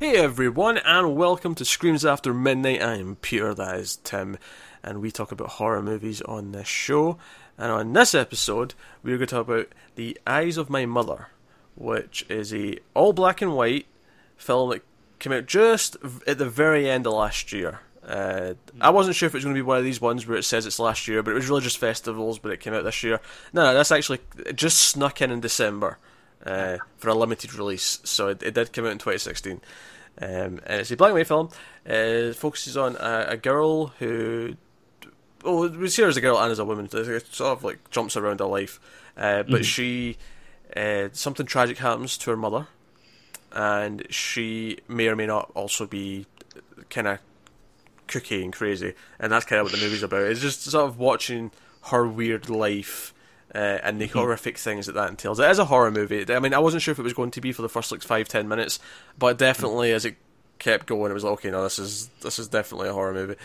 Hey everyone, and welcome to Screams After Midnight. I am Peter, that is Tim, and we talk about horror movies on this show. And on this episode, we're going to talk about The Eyes of My Mother, which is a all black and white film that came out just at the very end of last year. Uh, I wasn't sure if it was going to be one of these ones where it says it's last year, but it was just festivals, but it came out this year. No, no that's actually just snuck in in December uh, for a limited release, so it, it, did come out in 2016. Um, and it's a black and white film. Uh, it focuses on a, a girl who well, we see her as a girl and as a woman. It sort of like jumps around her life, uh, but mm. she uh, something tragic happens to her mother, and she may or may not also be kind of kooky and crazy, and that's kind of what the movie's about. It's just sort of watching her weird life. Uh, and the mm-hmm. horrific things that that entails. It is a horror movie. I mean, I wasn't sure if it was going to be for the first like five ten minutes, but definitely as it kept going, it was like, okay, no, this is this is definitely a horror movie.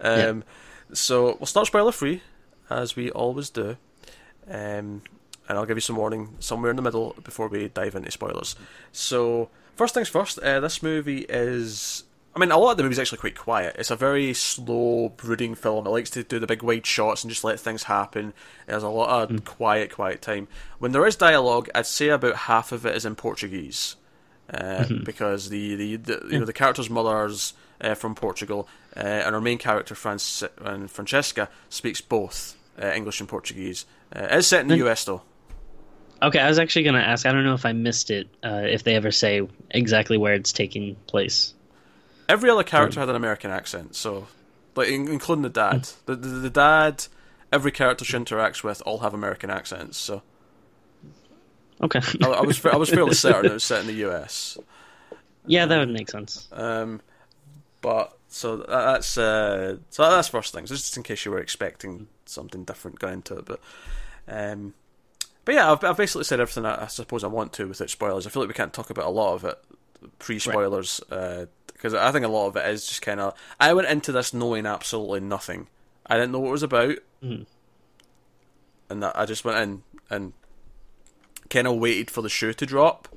Um, yeah. So we'll start spoiler free, as we always do. Um, and I'll give you some warning somewhere in the middle before we dive into spoilers. So, first things first, uh, this movie is. I mean, a lot of the movie's actually quite quiet. It's a very slow, brooding film. It likes to do the big wide shots and just let things happen. There's a lot of mm. quiet, quiet time. When there is dialogue, I'd say about half of it is in Portuguese. Uh, mm-hmm. Because the, the, the you know the character's mother's uh, from Portugal, uh, and our main character, Franc- and Francesca, speaks both uh, English and Portuguese. Uh, it's set in the US though. Okay, I was actually going to ask. I don't know if I missed it. Uh, if they ever say exactly where it's taking place. Every other character had an American accent, so like including the dad. Mm. The, the, the dad, every character she interacts with, all have American accents. So. Okay. I, I, was I was fairly certain it was set in the US. Yeah, that would make sense. Um, but so that's uh, so that's first things. Just in case you were expecting something different going into it, but um, but yeah, I've, I've basically said everything I, I, suppose I want to without spoilers. I feel like we can't talk about a lot of it pre spoilers right. uh, I think a lot of it is just kind of. I went into this knowing absolutely nothing. I didn't know what it was about, mm. and I just went in and kind of waited for the shoe to drop,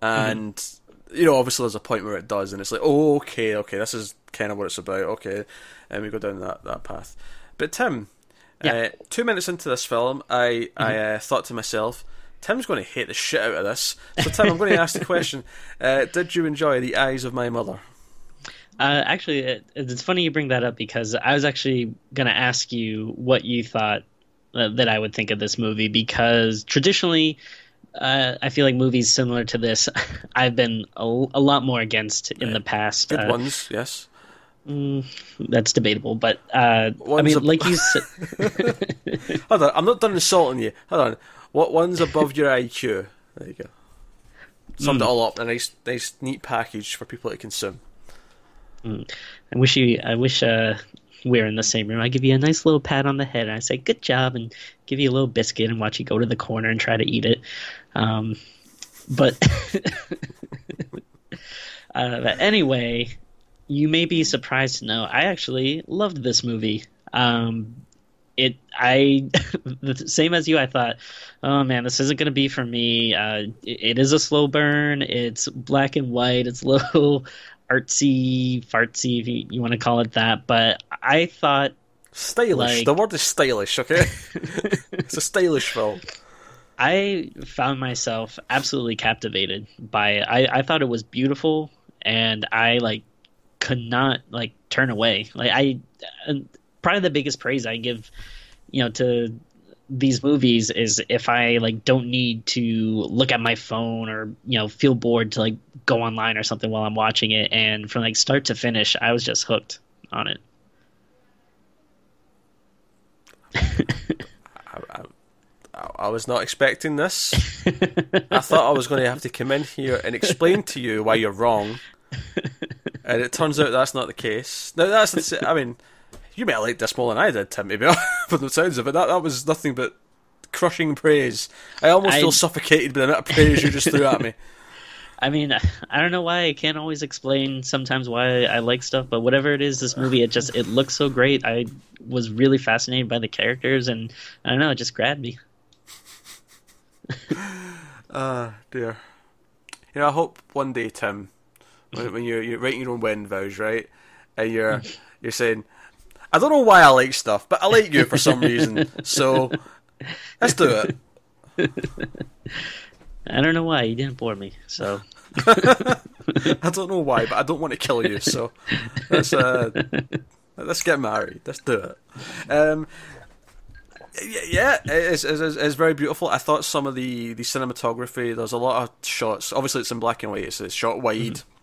and. Mm you know, obviously there's a point where it does, and it's like, oh, okay, okay, this is kind of what it's about, okay, and we go down that, that path. But Tim, yeah. uh, two minutes into this film, I mm-hmm. I uh, thought to myself, Tim's going to hate the shit out of this. So Tim, I'm going to ask the question: uh, Did you enjoy The Eyes of My Mother? Uh, actually, it, it's funny you bring that up because I was actually going to ask you what you thought uh, that I would think of this movie because traditionally uh, I feel like movies similar to this, I've been a, a lot more against in the past. Good uh, ones, yes. Mm, that's debatable, but uh, I mean, ab- like you said. Hold on, I'm not done insulting you. Hold on. What one's above your IQ? There you go. Summed mm. it all up in a nice, nice, neat package for people to consume. Mm. I wish you. I wish uh, we're in the same room, I give you a nice little pat on the head and I say, good job, and give you a little biscuit and watch you go to the corner and try to eat it. Um, but, uh, but anyway, you may be surprised to know I actually loved this movie. Um, it I the same as you. I thought, oh man, this isn't going to be for me. Uh, it, it is a slow burn. It's black and white. It's little artsy, fartsy, if you, you want to call it that. But I thought stylish. Like, the word is stylish. Okay, it's a stylish film. I found myself absolutely captivated by it. I, I thought it was beautiful, and I like could not like turn away. Like I, probably the biggest praise I give, you know, to these movies is if I like don't need to look at my phone or you know feel bored to like go online or something while I'm watching it, and from like start to finish, I was just hooked on it. I, I, I, was not expecting this. I thought I was going to have to come in here and explain to you why you're wrong, and it turns out that's not the case. Now that's I mean you may have liked this more than I did, Tim, maybe, from the sounds of it. That, that was nothing but crushing praise. I almost I, feel suffocated by the amount of praise you just threw at me. I mean, I don't know why I can't always explain sometimes why I like stuff, but whatever it is, this movie it just it looks so great. I was really fascinated by the characters, and I don't know, it just grabbed me. Ah, uh, dear. You know, I hope one day, Tim, when, when you're, you're writing your own wedding vows, right? And you're you're saying, I don't know why I like stuff, but I like you for some reason. So let's do it. I don't know why you didn't bore me. So I don't know why, but I don't want to kill you. So let's uh, let's get married. Let's do it. Um, yeah, it's, it's, it's, very beautiful. I thought some of the, the cinematography, there's a lot of shots. Obviously, it's in black and white. It's, it's shot wide. Mm-hmm.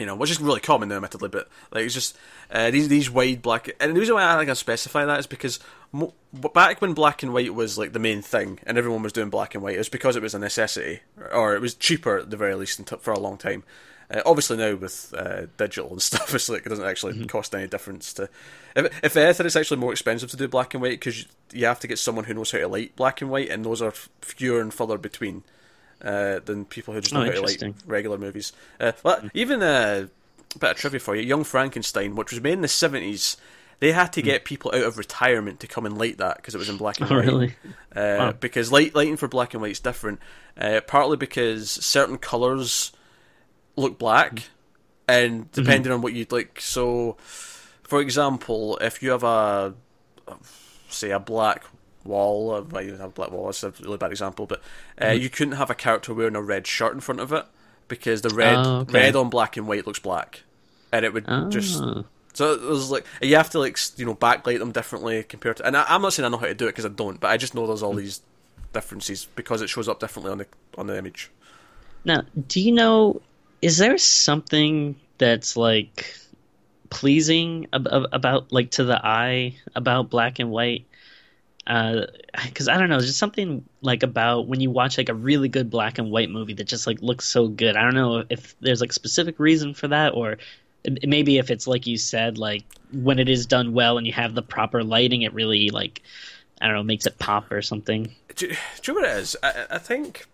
You know, which is really common now, admittedly, but like it's just uh, these these wide black. And the reason why I think I specify that is because mo- back when black and white was like the main thing, and everyone was doing black and white, it was because it was a necessity, or it was cheaper at the very least for a long time. Uh, obviously now with uh, digital and stuff, it's like it doesn't actually mm-hmm. cost any difference to. If, if anything, it's actually more expensive to do black and white because you, you, have to get someone who knows how to light black and white, and those are fewer and further between uh, than people who just know oh, light regular movies. Uh, well, mm-hmm. even uh, a bit of trivia for you: Young Frankenstein, which was made in the seventies. They had to mm. get people out of retirement to come and light that because it was in black and oh, white. Really? Uh, wow. Because light, lighting for black and white is different. partly because certain colours look black, and mm-hmm. depending mm-hmm. on what you'd like. So, for example, if you have a say a black wall, uh, well, you have a black wall. It's a really bad example, but uh, mm-hmm. you couldn't have a character wearing a red shirt in front of it because the red oh, okay. red on black and white looks black, and it would oh. just. So it was like you have to like you know backlight them differently compared to, and I, am not saying I know how to do it because I don't, but I just know there's all mm-hmm. these differences because it shows up differently on the on the image. Now, do you know is there something that's like pleasing ab- about like to the eye about black and white because uh, I don't know, just something like about when you watch like a really good black and white movie that just like looks so good. I don't know if there's like specific reason for that, or maybe if it's like you said, like when it is done well and you have the proper lighting, it really like I don't know makes it pop or something. Do, do you know what it is? I, I think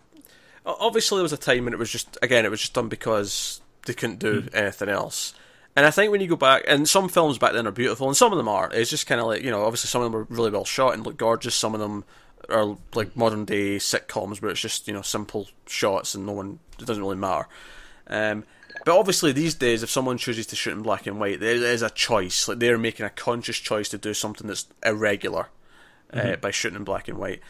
obviously there was a time when it was just again it was just done because they couldn't do mm. anything else. And I think when you go back, and some films back then are beautiful, and some of them are. It's just kind of like you know, obviously some of them are really well shot and look gorgeous. Some of them are like modern day sitcoms where it's just you know simple shots and no one it doesn't really matter. Um, but obviously these days, if someone chooses to shoot in black and white, there is a choice. Like they're making a conscious choice to do something that's irregular uh, mm-hmm. by shooting in black and white.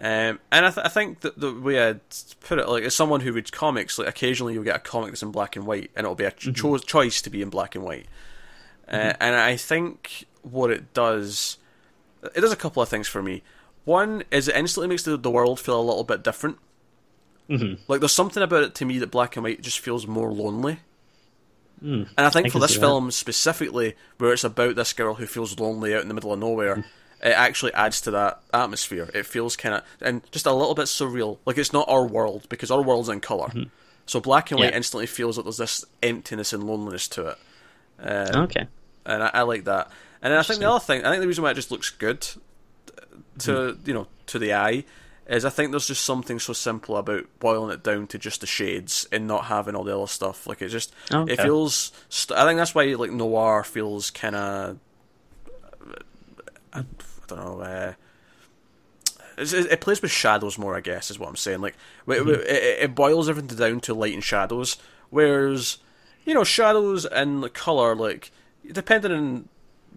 Um, and I, th- I, think that the way I'd put it, like as someone who reads comics, like occasionally you'll get a comic that's in black and white, and it'll be a mm-hmm. cho- choice to be in black and white. Uh, mm-hmm. and I think what it does, it does a couple of things for me. One is it instantly makes the, the world feel a little bit different. Mm-hmm. Like there's something about it to me that black and white just feels more lonely. Mm, and I think I for this film specifically, where it's about this girl who feels lonely out in the middle of nowhere, mm it actually adds to that atmosphere. It feels kind of and just a little bit surreal. Like it's not our world because our world's in color. Mm-hmm. So black and white yeah. instantly feels like there's this emptiness and loneliness to it. Um, okay, and I, I, like that. And I think the other thing, I think the reason why it just looks good to mm. you know to the eye is I think there's just something so simple about boiling it down to just the shades and not having all the other stuff. Like it just okay. it feels. I think that's why like noir feels kind of. Don't know. Uh, it plays with shadows more, I guess, is what I'm saying. Like mm-hmm. it, it, boils everything down to light and shadows, whereas you know shadows and the color, like depending on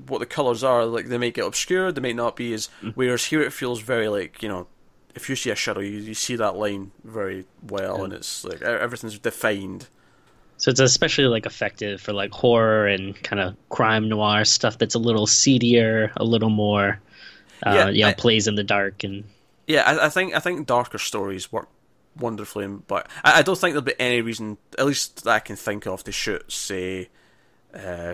what the colors are, like they might get obscured, they might not be as. Mm-hmm. Whereas here it feels very like you know, if you see a shadow, you, you see that line very well, yeah. and it's like everything's defined. So it's especially like effective for like horror and kind of crime noir stuff that's a little seedier, a little more uh, yeah, you know, I, plays in the dark and yeah, I, I, think I think darker stories work wonderfully, but I, I, don't think there'll be any reason, at least that I can think of, to shoot say, uh,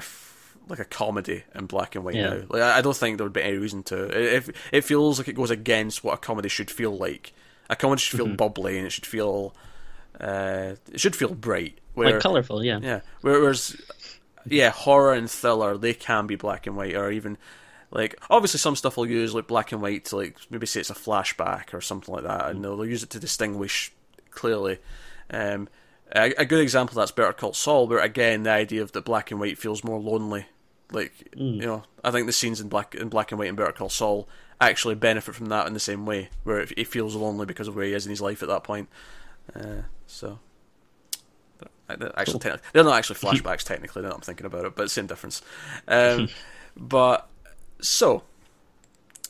like a comedy in black and white yeah. now. Like I don't think there would be any reason to. If it, it feels like it goes against what a comedy should feel like. A comedy should feel mm-hmm. bubbly and it should feel, uh, it should feel bright, where, like colorful, yeah. Yeah, whereas yeah, horror and thriller they can be black and white, or even like obviously some stuff will use like black and white to like maybe say it's a flashback or something like that, and they'll, they'll use it to distinguish clearly. Um, a, a, good example that's Better Call Saul, where again the idea of the black and white feels more lonely. Like mm. you know, I think the scenes in black in black and white in Better Call Saul actually benefit from that in the same way, where it, it feels lonely because of where he is in his life at that point. Uh, so Actually, cool. they're not actually flashbacks technically. Now I'm thinking about it, but same difference. Um, but so,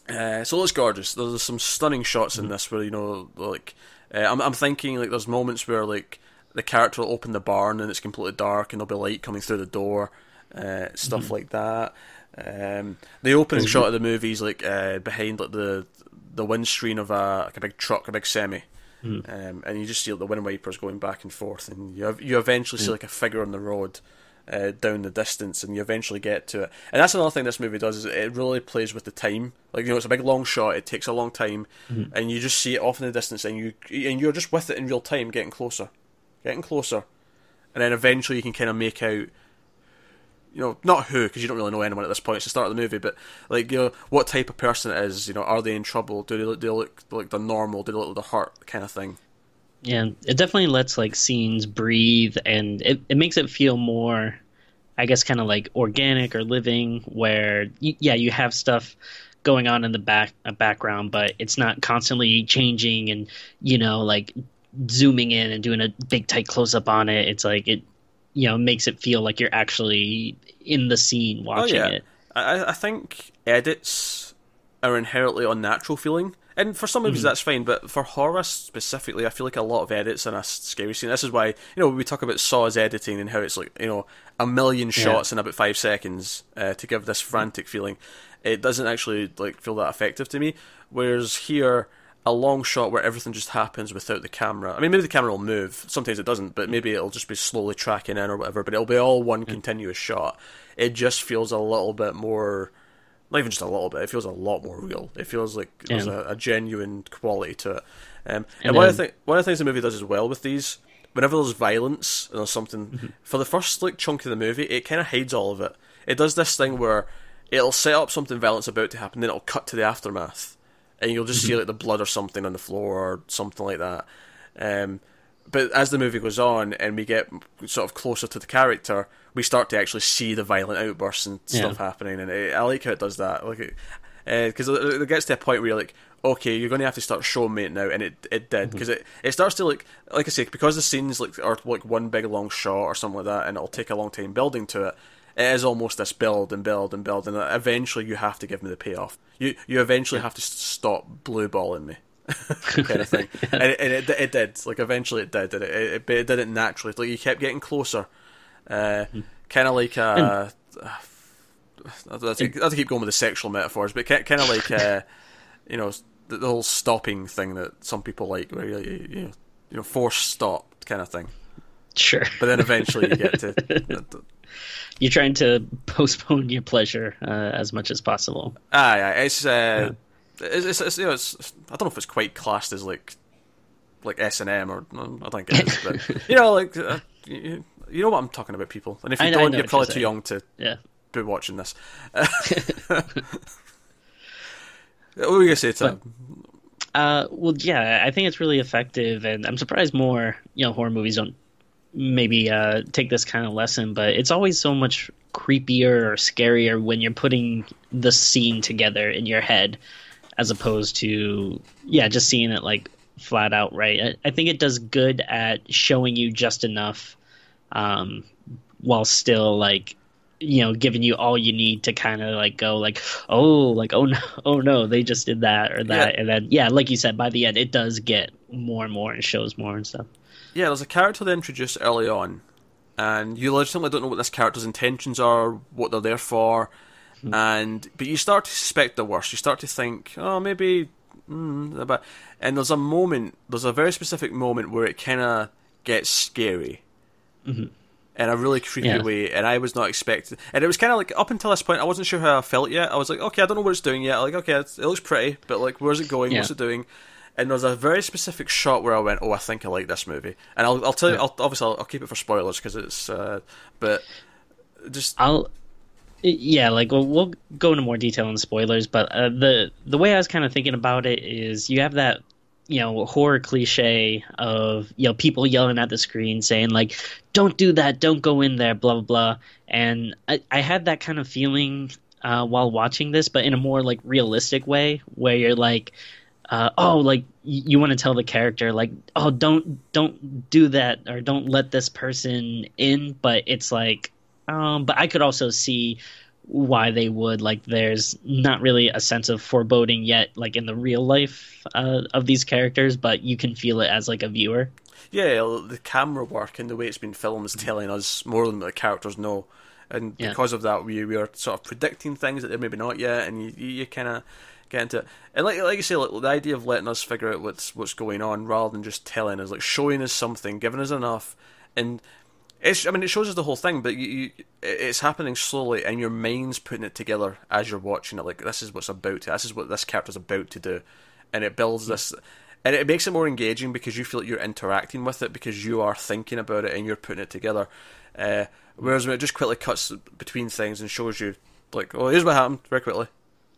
uh, so it's gorgeous. There's some stunning shots in mm-hmm. this where you know, like, uh, I'm I'm thinking like there's moments where like the character will open the barn and it's completely dark and there'll be light coming through the door, uh, stuff mm-hmm. like that. Um, the opening mm-hmm. shot of the movie is like uh, behind like the the windscreen of a like a big truck, a big semi, mm. um, and you just see like, the wind wipers going back and forth, and you have, you eventually mm. see like a figure on the road. Uh, down the distance, and you eventually get to it. And that's another thing this movie does is it really plays with the time. Like you know, it's a big long shot. It takes a long time, mm-hmm. and you just see it off in the distance, and you and you're just with it in real time, getting closer, getting closer, and then eventually you can kind of make out you know, not who, because you don't really know anyone at this point. It's the start of the movie, but like, you know, what type of person it is. You know, are they in trouble? Do they look, do they look like they're normal? Do they look like they're hurt? Kind of thing. Yeah, it definitely lets like scenes breathe, and it it makes it feel more, I guess, kind of like organic or living. Where you, yeah, you have stuff going on in the back uh, background, but it's not constantly changing and you know like zooming in and doing a big tight close up on it. It's like it you know makes it feel like you're actually in the scene watching oh, yeah. it. I, I think edits are inherently unnatural feeling. And for some movies mm-hmm. that's fine, but for horror specifically, I feel like a lot of edits in a scary scene. This is why you know we talk about Saw's editing and how it's like you know a million shots yeah. in about five seconds uh, to give this frantic feeling. It doesn't actually like feel that effective to me. Whereas here, a long shot where everything just happens without the camera. I mean, maybe the camera will move. Sometimes it doesn't, but maybe it'll just be slowly tracking in or whatever. But it'll be all one continuous shot. It just feels a little bit more, not even just a little bit. It feels a lot more real. It feels like yeah. there's a, a, genuine quality to it. Um, and, and one of the th- one of the things the movie does as well with these, whenever there's violence or something, mm-hmm. for the first like chunk of the movie, it kind of hides all of it. It does this thing where it'll set up something violent's about to happen, then it'll cut to the aftermath and you'll just mm-hmm. see like the blood or something on the floor or something like that. Um, but as the movie goes on and we get sort of closer to the character, we start to actually see the violent outbursts and stuff yeah. happening, and it, I like how it does that. Like, because uh, it, it, gets to a point where you're like, okay, you're going to have to start showing me it now, and it it did because mm-hmm. it, it starts to like like I say because the scenes like are like one big long shot or something like that, and it'll take a long time building to it it is almost this build and build and build, and eventually you have to give me the payoff. You you eventually have to stop blue balling me. kind of thing, and, it, and it, it, did. Like eventually, it did. And it, it, it did it naturally. Like you kept getting closer, uh, mm. kind of like uh, I have to keep going with the sexual metaphors, but kind of like uh, you know the, the, whole stopping thing that some people like, where you you know, you know force stop kind of thing. Sure. But then eventually you get to you're trying to postpone your pleasure uh, as much as possible. Ah, yeah, it's, uh, yeah. It's, it's, you know, it's, I don't know if it's quite classed as like like S and M or I think it is, but you know, like uh, you, you, know what I'm talking about, people. And if you I, don't, I you're probably you're too young to yeah. be watching this. what were you gonna say, Tom? Uh, well, yeah, I think it's really effective, and I'm surprised more you know horror movies don't maybe uh, take this kind of lesson, but it's always so much creepier or scarier when you're putting the scene together in your head as opposed to yeah just seeing it like flat out right? I, I think it does good at showing you just enough um, while still like you know giving you all you need to kind of like go like oh like oh no oh no they just did that or that. Yeah. and then yeah like you said by the end it does get more and more and shows more and stuff. Yeah, there's a character they introduce early on, and you legitimately don't know what this character's intentions are, what they're there for, mm. and but you start to suspect the worst. You start to think, oh, maybe, mm, but and there's a moment, there's a very specific moment where it kind of gets scary. Mm-hmm. In a really creepy yeah. way, and I was not expecting. And it was kind of like up until this point, I wasn't sure how I felt yet. I was like, okay, I don't know what it's doing yet. Like, okay, it looks pretty, but like, where's it going? Yeah. What's it doing? and there's a very specific shot where I went, "Oh, I think I like this movie," and I'll, I'll tell you. I'll, obviously, I'll, I'll, keep it for spoilers because it's. Uh, but just I'll. Yeah, like we'll, we'll go into more detail on spoilers, but uh, the the way I was kind of thinking about it is you have that you know horror cliche of you know people yelling at the screen saying like don't do that don't go in there blah blah blah. And i, I had that kind of feeling uh, while watching this but in a more like realistic way where you're like uh, oh, like y- you want to tell the character like, oh, don't don't do that or don't let this person in, but it's like, um, but I could also see why they would like. There's not really a sense of foreboding yet, like in the real life uh, of these characters, but you can feel it as like a viewer. Yeah, the camera work and the way it's been filmed is telling us more than the characters know, and Yeah. because of that, we we are sort of predicting things that they're maybe not yet, and you you, you kind of get into it. And like like you say, like, the idea of letting us figure out what's what's going on rather than just telling us, like showing us something, giving us enough, and it's I mean it shows us the whole thing, but you, you it's happening slowly, and your mind's putting it together as you're watching it. Like this is what's about to, this is what this character's about to do, and it builds this. And it makes it more engaging because you feel like you're interacting with it because you are thinking about it and you're putting it together. Uh, whereas when it just quickly cuts between things and shows you, like, oh, here's what happened very quickly.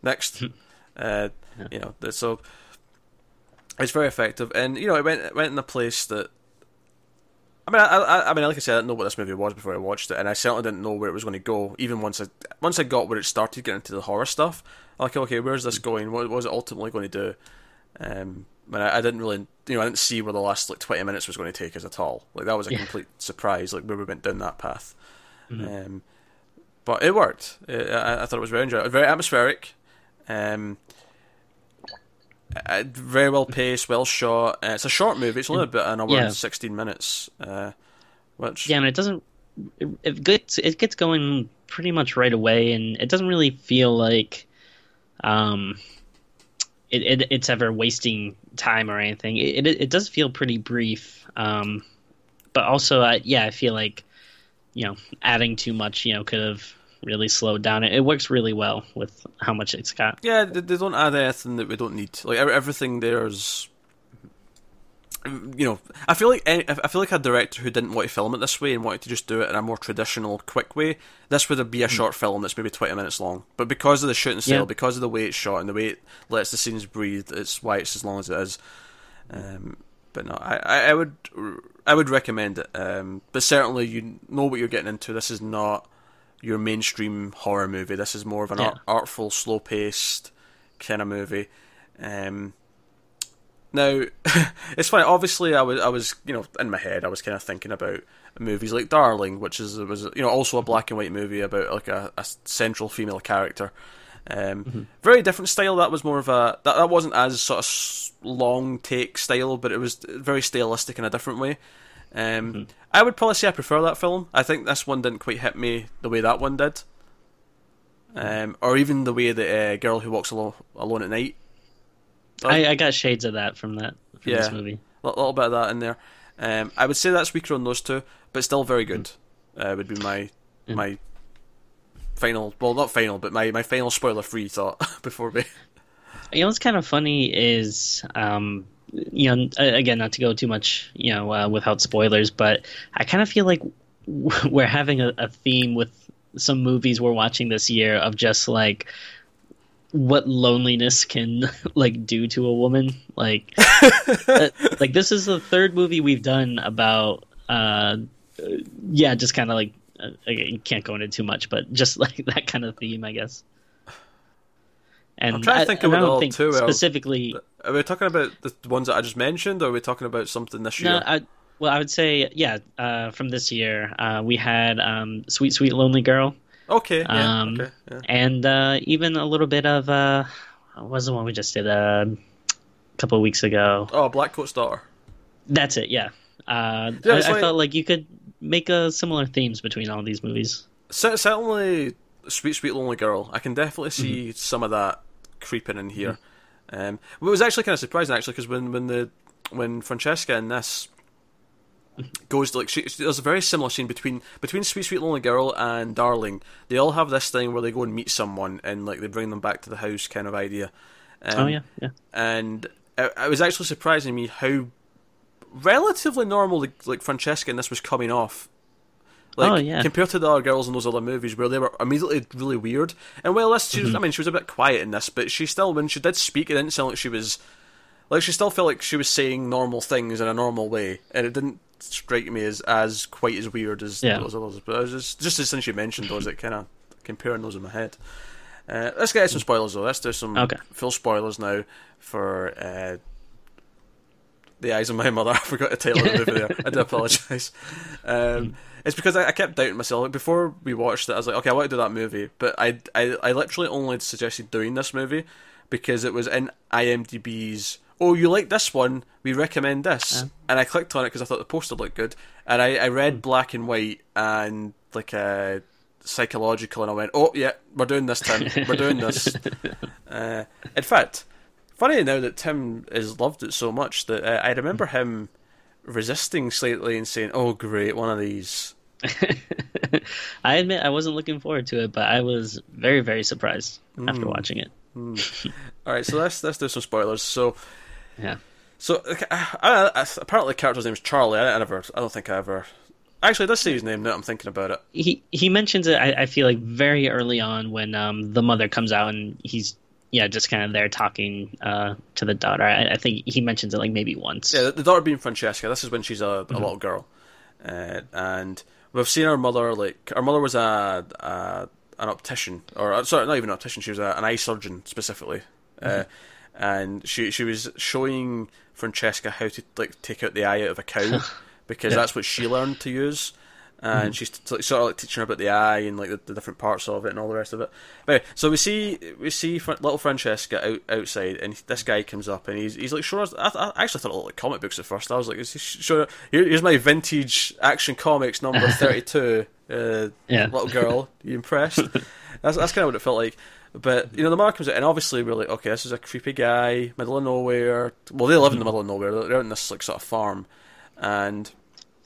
Next, uh, you know, so it's very effective. And you know, it went it went in a place that. I mean, I, I, I mean, like I said, I didn't know what this movie was before I watched it, and I certainly didn't know where it was going to go. Even once I once I got where it started getting into the horror stuff, I'm like, okay, where's this going? What, what was it ultimately going to do? Um, but I, I didn't really, you know, I didn't see where the last like twenty minutes was going to take us at all. Like that was a Yeah. complete surprise, like where we went down that path. Um, but it worked. I, I, I thought it was very enjoyable, very atmospheric. Um, uh, very well paced, well shot. Uh, it's a short movie. It's only about an hour Yeah. and sixteen minutes. Uh, which Yeah, and it doesn't. It, it gets it gets going pretty much right away, and it doesn't really feel like, um, it, it it's ever wasting time or anything. It it, it does feel pretty brief, um, but also uh, yeah, I feel like, you know, adding too much, you know, could have really slowed down. It, it works really well with how much it's got. Yeah, they, they don't add anything that we don't need. Like everything there's, you know, I feel like I feel like a director who didn't want to film it this way and wanted to just do it in a more traditional, quick way. This would be a short film that's maybe twenty minutes long, but because of the shooting style, Yeah. because of the way it's shot and the way it lets the scenes breathe, it's why it's as long as it is. Um, but no, I, I, I would I would recommend it. Um, but certainly you know what you're getting into. This is not your mainstream horror movie. This is more of an Yeah. art, artful, slow paced kind of movie. Um, now, it's funny. Obviously, I was, I was, you know, in my head, I was kind of thinking about movies like Darling, which is was, you know, also a black and white movie about like a, a central female character. Um, Very different style. That was more of a that, that wasn't as sort of long take style, but it was very stylistic in a different way. Um, I would probably say I prefer that film. I think this one didn't quite hit me the way that one did, um, or even the way that uh, Girl Who Walks Alone, Alone at Night. I, I got shades of that from that from this Yeah. movie. A little bit of that in there. Um, I would say that's weaker on those two, but still very good. Uh, would be my Mm. my final. Well, not final, but my, my final spoiler free thought before me. You know what's kind of funny is, um, you know, again, not to go too much, you know, uh, without spoilers, but I kind of feel like we're having a, a theme with some movies we're watching this year of just like what loneliness can like do to a woman. Like, uh, like this is the third movie we've done about, uh, yeah, just kind of like. Uh, again, you can't go into too much, but just like that kind of theme, I guess. And I'm trying to think and of it all think too specifically. Are we talking about the ones that I just mentioned, or are we talking about something this No, year? I, well, I would say yeah. Uh, from this year, uh, we had um, "Sweet Sweet Lonely Girl" okay, yeah, um, okay, yeah. and uh, even a little bit of uh, what was the one we just did uh, a couple of weeks ago? Oh, Blackcoat's Daughter. That's it. Yeah, uh, Yeah, I, it's I felt like you could make uh, similar themes between all these movies. Cer- Certainly, Sweet Sweet Lonely Girl. I can definitely Mm-hmm. see some of that creeping in here. Um, it was actually kind of surprising actually because when when the when Francesca in this goes to like she, there's a very similar scene between between Sweet Sweet Lonely Girl and Darling. They all have this thing where they go and meet someone and like they bring them back to the house kind of idea. Um, oh yeah, yeah. and it, it was actually surprising me how relatively normal like, like Francesca in this was coming off. Like Oh, yeah. compared to the other girls in those other movies where they were immediately really weird. And well, this she was, I mean, she was a bit quiet in this, but she still, when she did speak, it didn't sound like she was like she still felt like she was saying normal things in a normal way, and it didn't strike me as as quite as weird as Yeah. those others. But was just just as since you mentioned those, it kind of comparing those in my head. Uh, let's get some spoilers though. Let's do some Okay. full spoilers now for uh, the eyes of my mother. I forgot to title the movie there. I do apologise. Um, it's because I, I kept doubting myself. Like, before we watched it, I was like, okay, I want to do that movie, but I, I, I literally only suggested doing this movie because it was in IMDb's. Oh, you like this one? We recommend this, and I clicked on it because I thought the poster looked good, and I, I read black and white and like a psychological, and I went, oh yeah, we're doing this, Tim. We're doing this. uh, in fact, funny now that Tim has loved it so much that uh, I remember him resisting slightly and saying, "Oh, great, one of these." I admit I wasn't looking forward to it, but I was very, very surprised Hmm. after watching it. All right, so let's let's do some spoilers. So, Yeah. so I, I, I- apparently the character's name is Charlie. I, never, I don't think I ever. Actually, does say his name now. I'm thinking about it. he he mentions it. I, I feel like very early on when um the mother comes out and he's yeah just kind of there talking uh to the daughter. I, I think he mentions it like maybe once. Yeah, the, daughter being Francesca. This is when she's a, a little girl, uh, and we've seen her mother. Like her mother was a, a an optician, or uh, sorry, not even an optician. She was a, an eye surgeon specifically, uh, and she she was showing Francesca how to like take out the eye out of a cow because that's what she learned to use. And she's t- sort of like teaching her about the eye and like the, the different parts of it and all the rest of it. But anyway, so we see we see little Francesca out, outside, and this guy comes up and he's he's like, "Sure." I, I actually thought it looked like comic books at first. I was like, "Is he sure?" Here, here's my vintage action comics number thirty two. Uh, Yeah. little girl, you impressed? that's that's kind of what it felt like. But you know, the mark comes out, and obviously we're like, okay, this is a creepy guy, middle of nowhere. Well, they live in the middle of nowhere. They're they're in this like sort of farm, and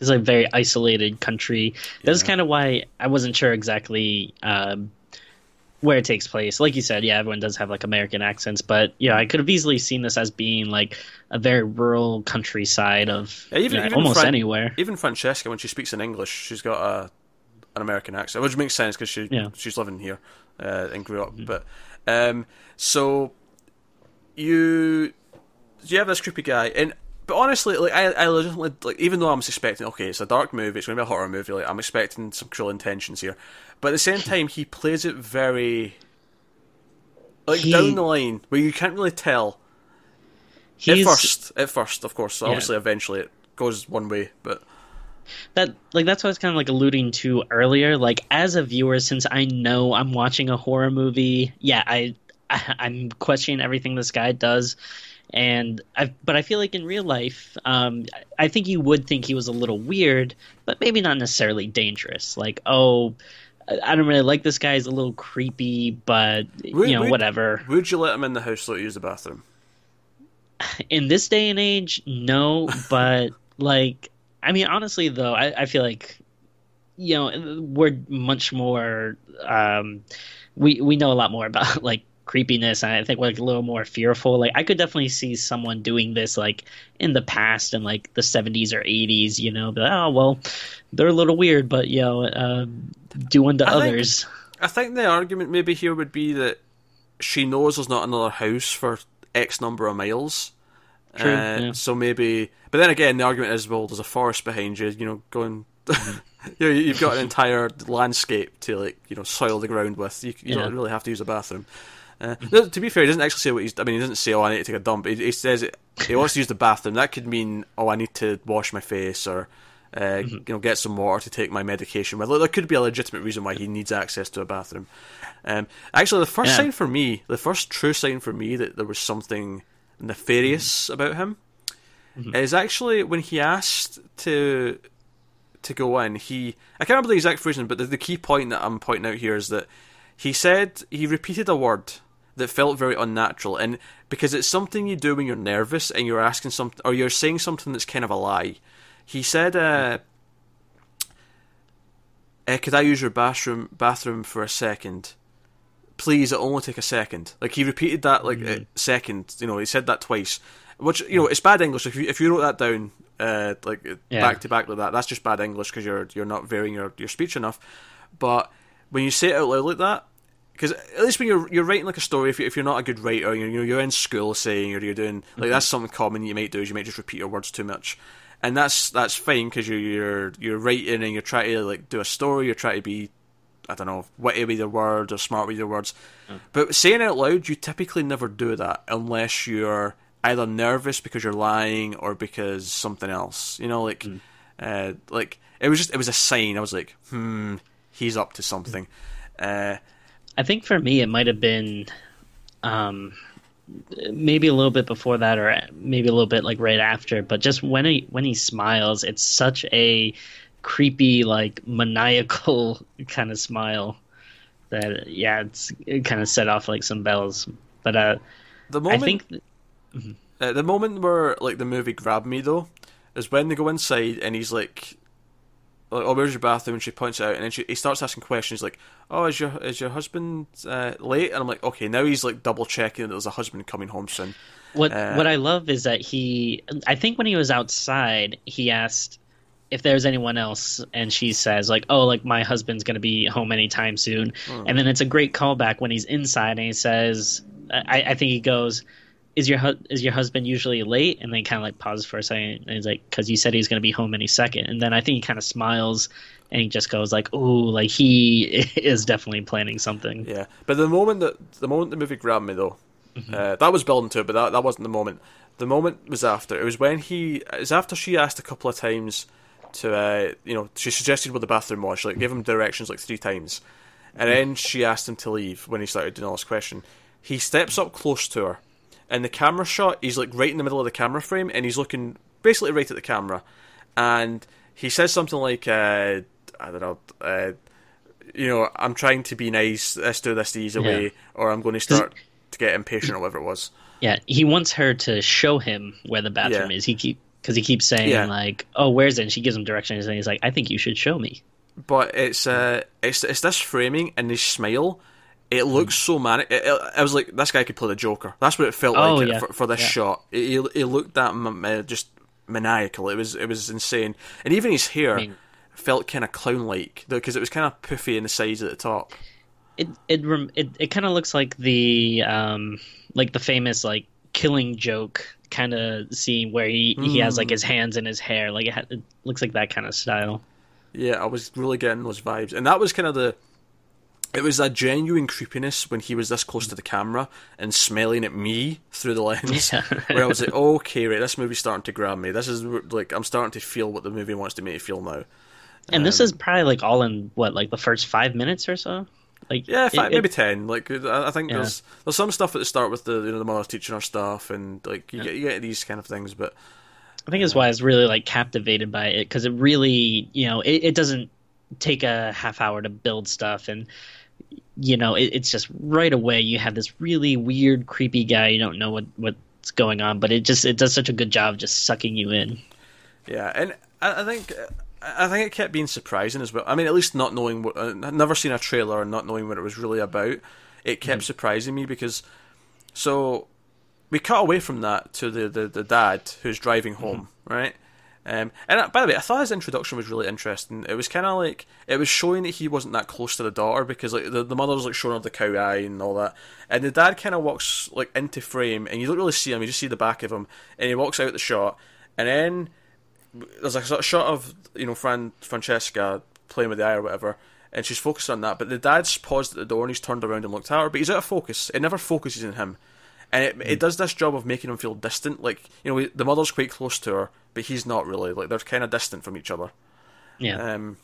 It's like very isolated country. That's Yeah. kind of why I wasn't sure exactly um, where it takes place. Like you said, yeah, everyone does have like American accents, but yeah, I could have easily seen this as being like a very rural countryside of Yeah, even- you know, even almost Fran- anywhere. even Francesca, when she speaks in English, she's got a an American accent, which makes sense because she Yeah. Mm-hmm. she's living here uh, and grew up. But um, so you you have this creepy guy, and but honestly, like I, I legitimately like even though I'm expecting, okay, it's a dark movie, it's going to be a horror movie. Like I'm expecting some cruel intentions here, but at the same time, he plays it very like He- down the line where you can't really tell. At first, at first, of course. Yeah. Obviously, eventually it goes one way, but that like that's what I was kind of like alluding to earlier. Like as a viewer, since I know I'm watching a horror movie, yeah, I, I I'm questioning everything this guy does, and I but I feel like in real life, um, I think you would think he was a little weird, but maybe not necessarily dangerous. Like oh. I don't really like this guy. He's a little creepy, but Would- you know, would- whatever. Would you let him in the house so use the bathroom? in this day and age, no, but like, I mean, honestly, though, I, I feel like, you know, we're much more, um, we we know a lot more about like creepiness, and I think like a little more fearful. Like, I could definitely see someone doing this like in the past, in like the seventies or eighties, you know, but oh well, they're a little weird, but you know, um, do unto I think- others. I think the argument maybe here would be that she knows there's not another house for X number of miles. True, Uh, yeah. So maybe, but then again, the argument is, well, there's a forest behind you. You know, going, you know, you've got an entire landscape to like, you know, soil the ground with. You, you Yeah. don't really have to use a bathroom. Uh, no, to be fair, he doesn't actually say what he's. I mean, he doesn't say, "Oh, I need to take a dump." He, he says it, he wants to use the bathroom. That could mean, "Oh, I need to wash my face," or uh, Mm-hmm. you know, get some water to take my medication with. Like, there could be a legitimate reason why he needs access to a bathroom. Um, actually, the first Yeah. sign for me, the first true sign for me that there was something nefarious about him, is actually when he asked to to go in. He I can't remember the exact reason, but the, the key point that I'm pointing out here is that he said he repeated a word that felt very unnatural, and because it's something you do when you're nervous and you're asking something or you're saying something that's kind of a lie. He said, uh, uh, "Could I use your bathroom bathroom for a second? Please, it'll only take a second. Like he repeated that like a second. You know, he said that twice. Which you know, it's bad English. If you if you wrote that down, uh, like Yeah. back to back like that, that's just bad English because you're you're not varying your, your speech enough. But when you say it out loud like that, because at least when you're you're writing like a story, if, you, if you're not a good writer, you know you're in school saying or you're doing like that's something common you might do is you might just repeat your words too much, and that's that's fine because you're you're you're writing and you're trying to like do a story, you're trying to be I don't know, witty with your words or smart with your words. Mm. But saying it out loud, you typically never do that unless you're either nervous because you're lying or because something else. You know, like, mm. uh, like it was just it was a sign. I was like, hmm, he's up to something. Uh, I think for me, it might have been. Um, maybe a little bit before that or maybe a little bit like right after but just when he when he smiles it's such a creepy like maniacal kind of smile that yeah it's it kind of set off like some bells but uh the moment i think th- mm-hmm. uh, the moment where like the movie grabbed me though is when they go inside and he's like like, oh, where's your bathroom? And she points out, and then she, he starts asking questions like, oh, is your is your husband uh, late? And I'm like, okay, now he's like double checking that there's a husband coming home soon. What uh, what I love is that he, I think when he was outside, he asked if there's anyone else, and she says like, oh, like my husband's gonna be home anytime soon. Hmm. And then it's a great callback when he's inside, and he says, I, I think he goes is your hu- is your husband usually late? And then kind of like pauses for a second, and he's like, because you said he's going to be home any second. And then I think he kind of smiles, and he just goes like, oh, like he is definitely planning something. Yeah, but the moment that the moment the movie grabbed me though, mm-hmm. uh, that was building to it, but that that wasn't the moment. The moment was after. It was when he. It was after she asked a couple of times to, uh, you know, she suggested where the bathroom was. She like gave him directions like three times, and then she asked him to leave when he started doing all this question. He steps up close to her and the camera shot, he's like right in the middle of the camera frame, and he's looking basically right at the camera, and he says something like, uh, I don't know, uh, you know, I'm trying to be nice. Let's do this the easy yeah. way, or I'm going to start to get impatient, or whatever it was. Yeah, he wants her to show him where the bathroom yeah. is. He keep because he keeps saying yeah. like, "Oh, where's it?" And she gives him directions, and he's like, "I think you should show me." But it's uh, it's it's this framing and this smile it looks so manic. It, it, I was like, this guy could play the Joker. That's what it felt oh, like yeah. for, for, this yeah. shot. He, it, looked that uh, just maniacal. It was it was insane, and even his hair I mean, felt kind of clown like because it was kind of puffy in the sides at the top. It it it, it kind of looks like the um like the famous like killing joke kind of scene where he mm. he has like his hmm. hands in his hair. Like it, ha- it looks like that kind of style. Yeah, I was really getting those vibes, and that was kind of the it was a genuine creepiness when he was this close to the camera and smelling at me through the lens. Yeah. where I was like, okay, right, this movie's starting to grab me. This is like I'm starting to feel what the movie wants to make me feel now. And um, this is probably like all in what, like the first five minutes or so. Like yeah, five, it, maybe it, ten. Like I think yeah. there's there's some stuff at the start with the you know the mother teaching her stuff and like you yeah. get you get these kind of things, but I think it's why I was really like captivated by it because it really you know it, it doesn't take a half hour to build stuff and you know, it, it's just right away you have this really weird, creepy guy. You don't know what what's going on, but it just it does such a good job just sucking you in. Yeah, and I, I think I think it kept being surprising as well. I mean, at least not knowing what uh, never seen a trailer and not knowing what it was really about. It kept mm. surprising me because so we cut away from that to the the, the dad who's driving mm-hmm. home, mm-hmm. right? Um, and by the way, I thought his introduction was really interesting. It was kind of like it was showing that he wasn't that close to the daughter because like the, the mother was like showing her the cow eye and all that, and the dad kind of walks like into frame, and you don't really see him. You just see the back of him, and he walks out the shot, and then there's a sort of shot of you know Fran Francesca playing with the eye or whatever, and she's focused on that. But the dad's paused at the door and he's turned around and looked at her, but he's out of focus. It never focuses on him and it, it does this job of making him feel distant. Like you know, the mother's quite close to her, but he's not really. Like they're kind of distant from each other. Yeah. Um,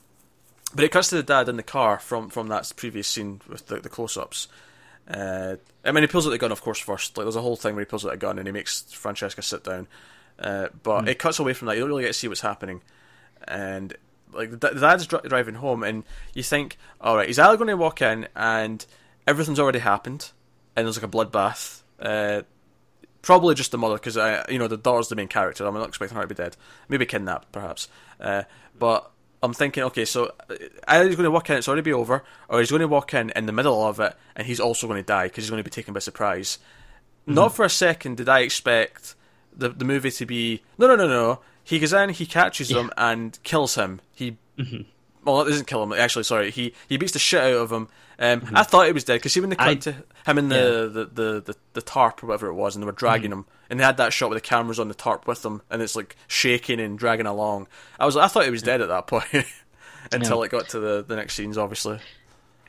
but it cuts to the dad in the car from from that previous scene with the, the close ups. Uh, I mean, he pulls out the gun, of course, first. Like, there's a whole thing where he pulls out a gun and he makes Francesca sit down. Uh, but mm. it cuts away from that. You don't really get to see what's happening. And like the, the dad's dri- driving home, and you think, all right, he's either going to walk in and everything's already happened, and there's like a bloodbath, uh, probably just the mother, because uh, you know the daughter's the main character. I'm not expecting her to be dead. Maybe kidnapped, perhaps. Uh, but I'm thinking, okay, so uh, either he's going to walk in, it's already be over, or he's going to walk in in the middle of it, and he's also going to die because he's going to be taken by surprise. Mm-hmm. Not for a second did I expect the the movie to be no, no, no, no. He goes in, he catches yeah. him, and kills him. He mm-hmm well, it doesn't kill him. Actually, sorry, he he beats the shit out of him. Um, mm-hmm. I thought he was dead because see when they cut to him in the, yeah. the, the, the, the, tarp or whatever it was, and they were dragging mm-hmm. him, and they had that shot with the cameras on the tarp with them, and it's like shaking and dragging along. I was I thought he was dead at that point until yeah. it got to the the next scenes, obviously.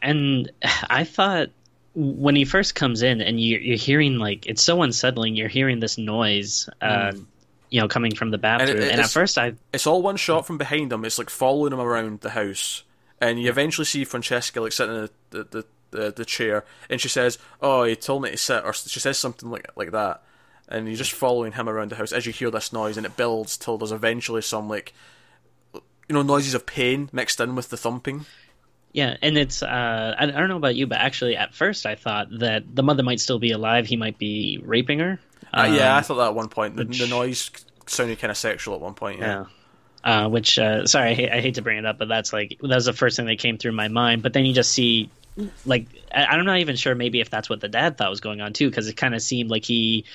and I thought when he first comes in and you're, you're hearing like it's so unsettling. You're hearing this noise, uh, you know, coming from the bathroom, and, it- at first I It's all one shot from behind him. It's like following him around the house, and you eventually see Francesca like sitting in the the, the, the, the chair, and she says, "Oh, he told me to sit," or she says something like like that, and you're just following him around the house as you hear this noise, and it builds till there's eventually some like you know noises of pain mixed in with the thumping. Yeah, and it's uh, I, I don't know about you, but actually, at first I thought that the mother might still be alive. He might be raping her. Uh, yeah, I Um, thought that at one point. The, which- the noise sounded kind of sexual at one point. Yeah. yeah. Uh, which uh, sorry, I hate, I hate to bring it up, but that's like that was the first thing that came through my mind. But then you just see, like, I, I'm not even sure maybe if that's what the dad thought was going on too, because it kind of seemed like he,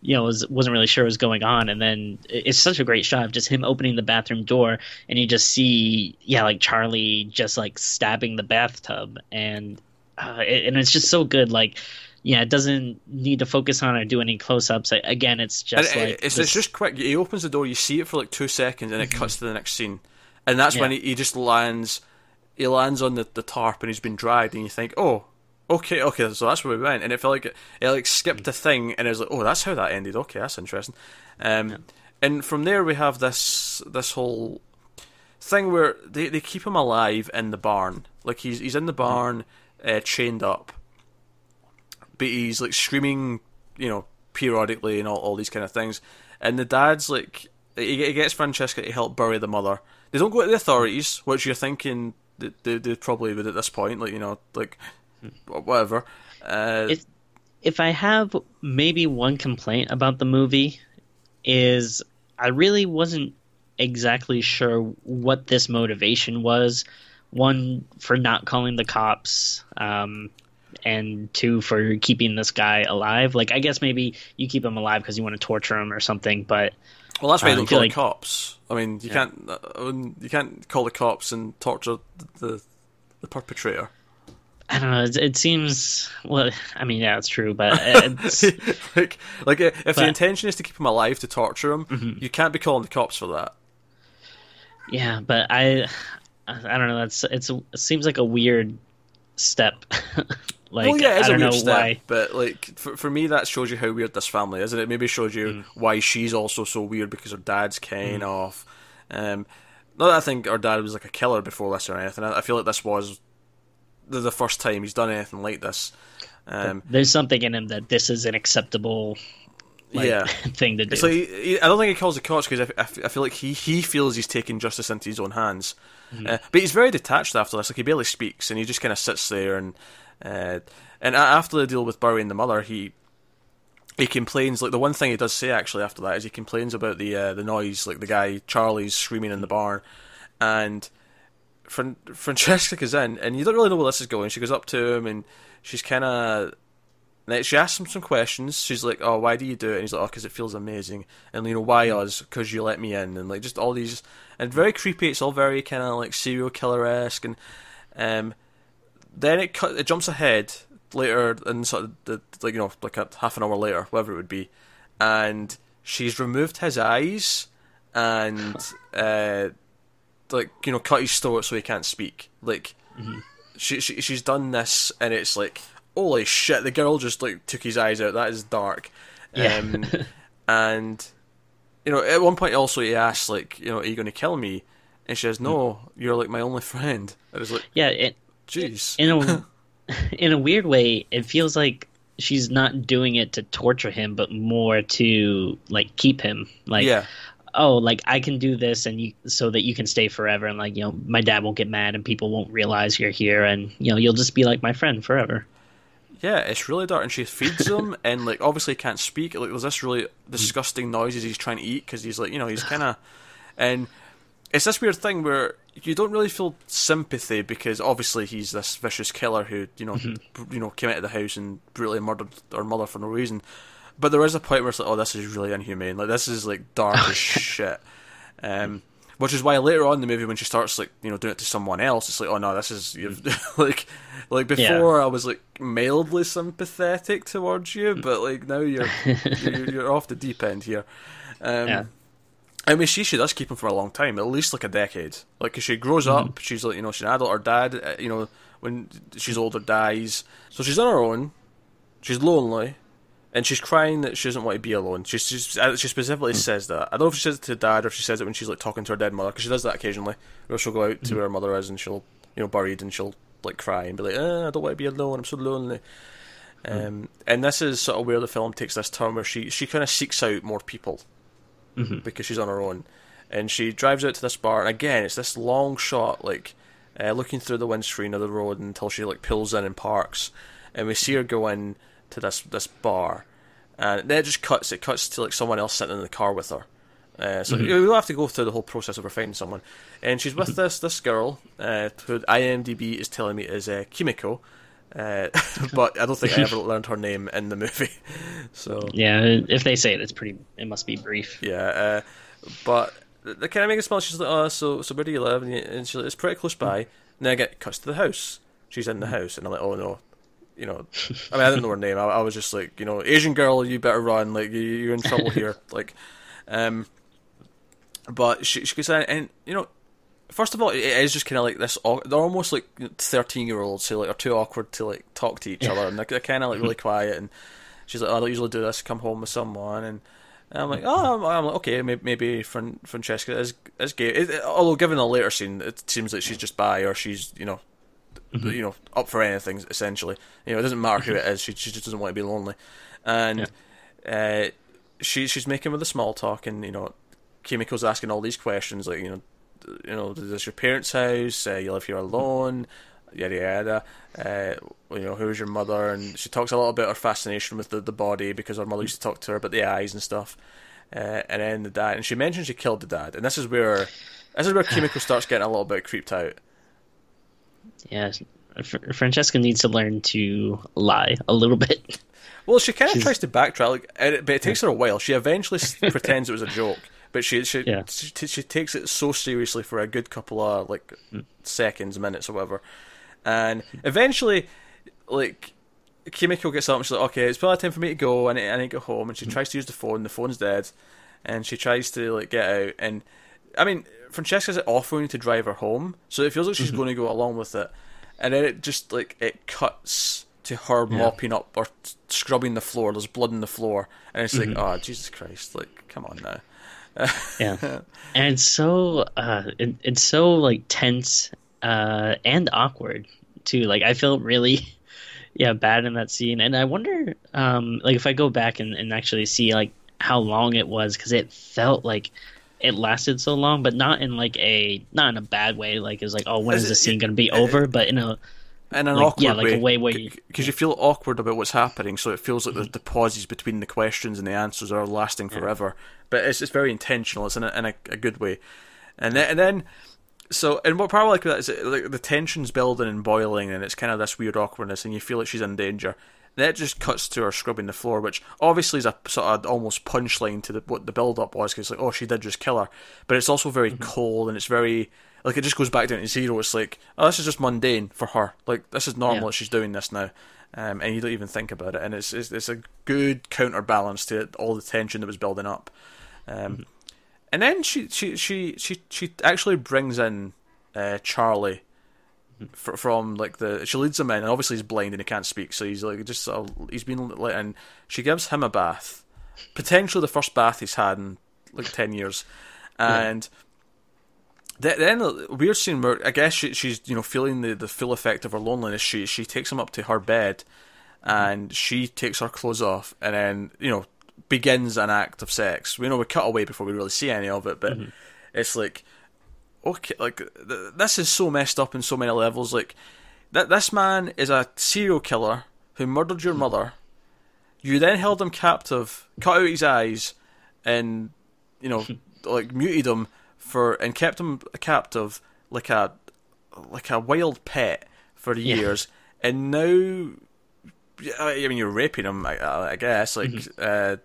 you know, was wasn't really sure what was going on. And then it- it's such a great shot of just him opening the bathroom door, and you just see, yeah, like Charlie just like stabbing the bathtub, and uh, it, and it's just so good, like. Yeah, it doesn't need to focus on or do any close-ups. Again, it's just it- like it's, this- it's just quick. He opens the door, you see it for like two seconds, and it cuts to the next scene, and that's when he, he just lands. He lands on the, the tarp, and he's been dragged, and you think, oh, okay, okay, so that's where we went, and it felt like it, it like skipped a thing, and it was like, oh, that's how that ended. Okay, that's interesting. Um, and from there we have this this whole thing where they, they keep him alive in the barn, like he's he's in the barn, uh, chained up, but he's like screaming, you know, periodically and all, all these kind of things. And the dad's like, he, he gets Francesca to help bury the mother. They don't go to the authorities, which you're thinking they, they, they probably would at this point, like, you know, like, whatever. Uh, If- if I have maybe one complaint about the movie is I really wasn't exactly sure what this motivation was. One for not calling the cops, um, and two for keeping this guy alive. Like I guess maybe you keep him alive because you want to torture him or something. But well, that's why uh, you don't call like- the cops. I mean, you can't uh, you can't call the cops and torture the the perpetrator. I don't know. It, it seems well. I mean, yeah, it's true, but it's, like, like if the But- Mm-hmm. intention is to keep him alive to torture him, you can't be calling the cops for that. Yeah, but I, I don't know. That's it's it seems like a weird step. like well, yeah, it's I a don't weird know step, why. but like for, for me, that shows you how weird this family is, and it maybe shows you Mm. why she's also so weird because her dad's kind Mm-hmm. of. Um, not that I think her dad was like a killer before this or anything. I, I feel like this was the, the first time he's done anything like this. Um, There's something in him that this is an acceptable like, Yeah. thing to do. It's like I don't think he calls the cops because I feel like he, he feels he's taking justice into his own hands. Mm-hmm. Uh, but he's very detached after this. Like he barely speaks, and he just kind of sits there. And uh, and after the deal with burying the mother, he he complains. Like the one thing he does say actually after that is he complains about the uh, the noise, like the guy Charlie's screaming in the barn, and Fran- Francesca goes in, and you don't really know where this is going. She goes up to him, and she's kind of like, she asks him some questions. She's like, "Oh, why do you do it?" And he's like, "Oh, because it feels amazing." And you know, why us? Because you let me in, and like just all these, and very creepy. It's all very kind of like serial killer esque, and um, then it cut, it jumps ahead later, and sort of the like you know like a half an hour later, whatever it would be, and she's removed his eyes, and uh, like you know cut his throat so he can't speak. Like she, she she's done this, and it's like holy shit, the girl just like took his eyes out. That is dark. Yeah. Um, and you know, at one point also he asks like, you know, are you going to kill me? And she says, no, you're like my only friend. I was like, yeah, it, jeez. in a in a weird way, it feels like she's not doing it to torture him, but more to like keep him. Like, yeah, oh, like I can do this, and you so that you can stay forever, and like you know, my dad won't get mad, and people won't realize you're here, and you know, you'll just be like my friend forever. Yeah, it's really dark. And she feeds him, and like obviously can't speak. Like there's this really disgusting noises he's trying to eat because he's like, you know, he's kind of, and it's this weird thing where you don't really feel sympathy because obviously he's this vicious killer who you know br- you know came out of the house and brutally murdered her mother for no reason. But there is a point where it's like, oh, this is really inhumane. Like this is like dark as shit. Um, which is why later on in the movie, when she starts like you know doing it to someone else, it's like, oh no, this is you've like like before I was like mildly sympathetic towards you, but like now you're you're, you're off the deep end here. Um, Yeah. I mean, she she does keep him for a long time, at least like a decade. Like, 'cause she grows Mm-hmm. up, she's like, you know, she's an adult. Her dad, uh, you know, when she's older, dies, so she's on her own. She's lonely, and she's crying that she doesn't want to be alone. She she's, uh, she specifically says that. I don't know if she says it to dad or if she says it when she's like talking to her dead mother, because she does that occasionally. Where she'll go out to where her mother is and she'll, you know, buried, and she'll like cry and be like, eh, I don't want to be alone. I'm so lonely. Um, and this is sort of where the film takes this turn where she she kind of seeks out more people because she's on her own, and she drives out to this bar. And again, it's this long shot, like uh, looking through the windscreen of the road until she like pulls in and parks, and we see her go in to this this bar, and then it just cuts. It cuts to like someone else sitting in the car with her. Uh, so we'll have to go through the whole process of her finding someone, and she's with this this girl uh, who IMDb is telling me is uh, Kimiko, uh, but I don't think I ever learned her name in the movie. So Yeah, if they say it, it's pretty. It must be brief. yeah, uh, but they kind of make a smile. She's like, "Oh, so so where do you live?" And, and she's like, "It's pretty close by." And then I get cuts to the house. She's in the house, and I'm like, "Oh no." You know, I mean, I didn't know her name. I, I was just like, you know, Asian girl, you better run. Like, you, you're in trouble here. Like, um, but she she in, and you know, first of all, it is just kind of like this. They're almost like thirteen year olds who like are too awkward to like talk to each other, and they're, they're kind of like really quiet. And she's like, "Oh, I don't usually do this. Come home with someone." And, and I'm like, "Oh, I'm, I'm like, okay, maybe, maybe Fran- Francesca is is gay." It, it- although, given a later scene, it seems like she's just bi or she's you know, you know, up for anything. Essentially, you know, it doesn't matter who it is. She she just doesn't want to be lonely, and uh, she she's making with the small talk, and you know, Kimiko's asking all these questions like you know, you know, is this your parents' house? Uh, you live here alone? Yada yada. Uh, you know, who's your mother? And she talks a little bit her fascination with the, the body because her mother used to talk to her about the eyes and stuff. Uh, and then the dad, and she mentions she killed the dad, and this is where this is where Kimiko starts getting a little bit creeped out. Yeah, Fr- Francesca needs to learn to lie a little bit. Well, she kind of She's- tries to backtrack, like, but it takes her a while. She eventually pretends it was a joke, but she she, Yeah. she she takes it so seriously for a good couple of like mm. seconds, minutes, or whatever, and eventually, like. Kimiko gets up and she's like, "Okay, it's probably time for me to go. I need, I need to go home." And she mm-hmm. tries to use the phone. The phone's dead, and she tries to like get out. And I mean, Francesca's offering to drive her home, so it feels like she's going to go along with it. And then it just like it cuts to her mopping up or t- scrubbing the floor. There's blood on the floor, and it's like, oh Jesus Christ! Like, come on now. Yeah, and it's so uh, it, it's so like tense uh, and awkward too. Like I felt really yeah bad in that scene, and I wonder um, like if I go back and, and actually see like how long it was because it felt like it lasted so long, but not in like a not in a bad way. Like it's like oh when Is is the scene going to be over? But in a in an Like, awkward yeah, like way. a way where because you feel awkward about what's happening, so it feels like the, mm-hmm. the pauses between the questions and the answers are lasting forever. But it's it's very intentional. It's in a, in a, a good way, and then and then so and what part like that is like the tension's building and boiling, and it's kind of this weird awkwardness, and you feel like she's in danger. Then it just cuts to her scrubbing the floor, which obviously is a sort of almost punchline to the, what the build up was, because like, oh, she did just kill her, but it's also very cold and it's very like it just goes back down to zero. It's like, oh, this is just mundane for her. Like this is normal Yeah. that she's doing this now, um, and you don't even think about it. And it's it's, it's a good counterbalance to all the tension that was building up. Um, And then she she she she she actually brings in uh, Charlie fr- from like the she leads him in, and obviously he's blind and he can't speak, so he's like just sort of, he's been let in. She gives him a bath, potentially the first bath he's had in like ten years, and. th- Then weird scene where I guess she, she's you know feeling the, the full effect of her loneliness. She she takes him up to her bed, mm-hmm. and she takes her clothes off, and then you know begins an act of sex. We know we cut away before we really see any of it, but mm-hmm. it's like okay, like th- this is so messed up in so many levels. Like that, this man is a serial killer who murdered your mother. You then held him captive, cut out his eyes, and you know, like muted him for and kept him captive like a like a wild pet for years, and now. I mean, you're raping him, I, I guess. Like, uh,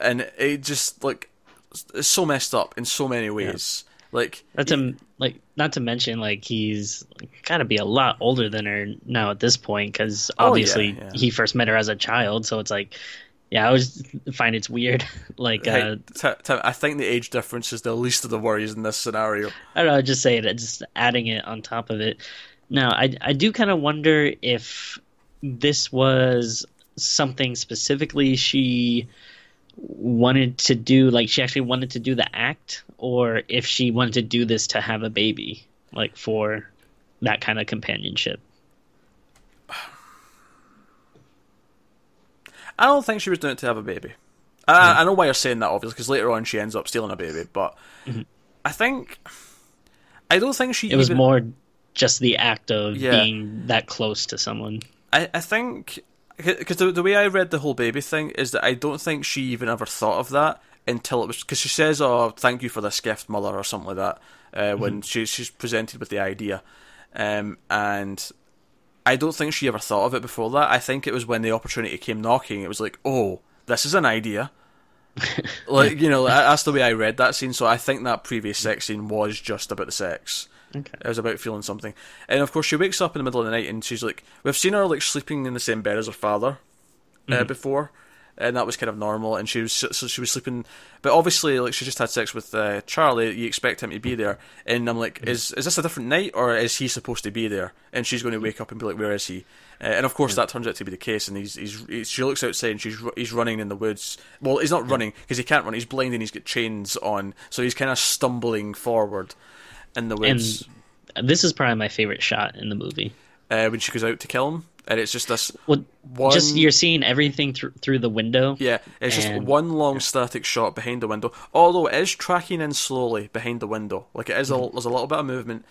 and it just like it's so messed up in so many ways. Like, Not to like, not to mention like he's got to be a lot older than her now at this point because Oh, yeah, obviously yeah. he first met her as a child, so it's like Yeah, I always find it's weird. like, uh, t- t- I think the age difference is the least of the worries in this scenario. I don't know, just say it, just adding it on top of it. Now, I I do kind of wonder if this was something specifically she wanted to do, like she actually wanted to do the act, or if she wanted to do this to have a baby, like for that kind of companionship. I don't think she was doing it to have a baby. I, I know why you're saying that, obviously, because later on she ends up stealing a baby. But I think I don't think she. Mm-hmm. It was more just the act of Yeah. being that close to someone. I, I think because the, the way I read the whole baby thing is that I don't think she even ever thought of that until it was because she says, "Oh, thank you for this gift, mother," or something like that uh, when she, she's presented with the idea, um, and I don't think she ever thought of it before that. I think it was when the opportunity came knocking. It was like, "Oh, this is an idea." like you know, that's the way I read that scene. So I think that previous sex scene was just about the sex. Okay. It was about feeling something. And of course, she wakes up in the middle of the night and she's like, we've seen her like sleeping in the same bed as her father uh, before, and that was kind of normal. And she was so she was sleeping, but obviously, like she just had sex with uh, Charlie. You expect him to be there, and I'm like, is is this a different night or is he supposed to be there? And she's going to wake up and be like, where is he? Uh, and of course, that turns out to be the case. And he's, he's, he's she looks outside and she's he's running in the woods. Well, he's not running because he can't run. He's blind and he's got chains on, so he's kind of stumbling forward in the woods And this is probably my favorite shot in the movie. uh, when she goes out to kill him, and it's just this. Well, One- just you're seeing everything through through the window. Yeah, it's just one long static shot behind the window. Although it is tracking in slowly behind the window, like it is Mm-hmm. a, there's a little bit of movement,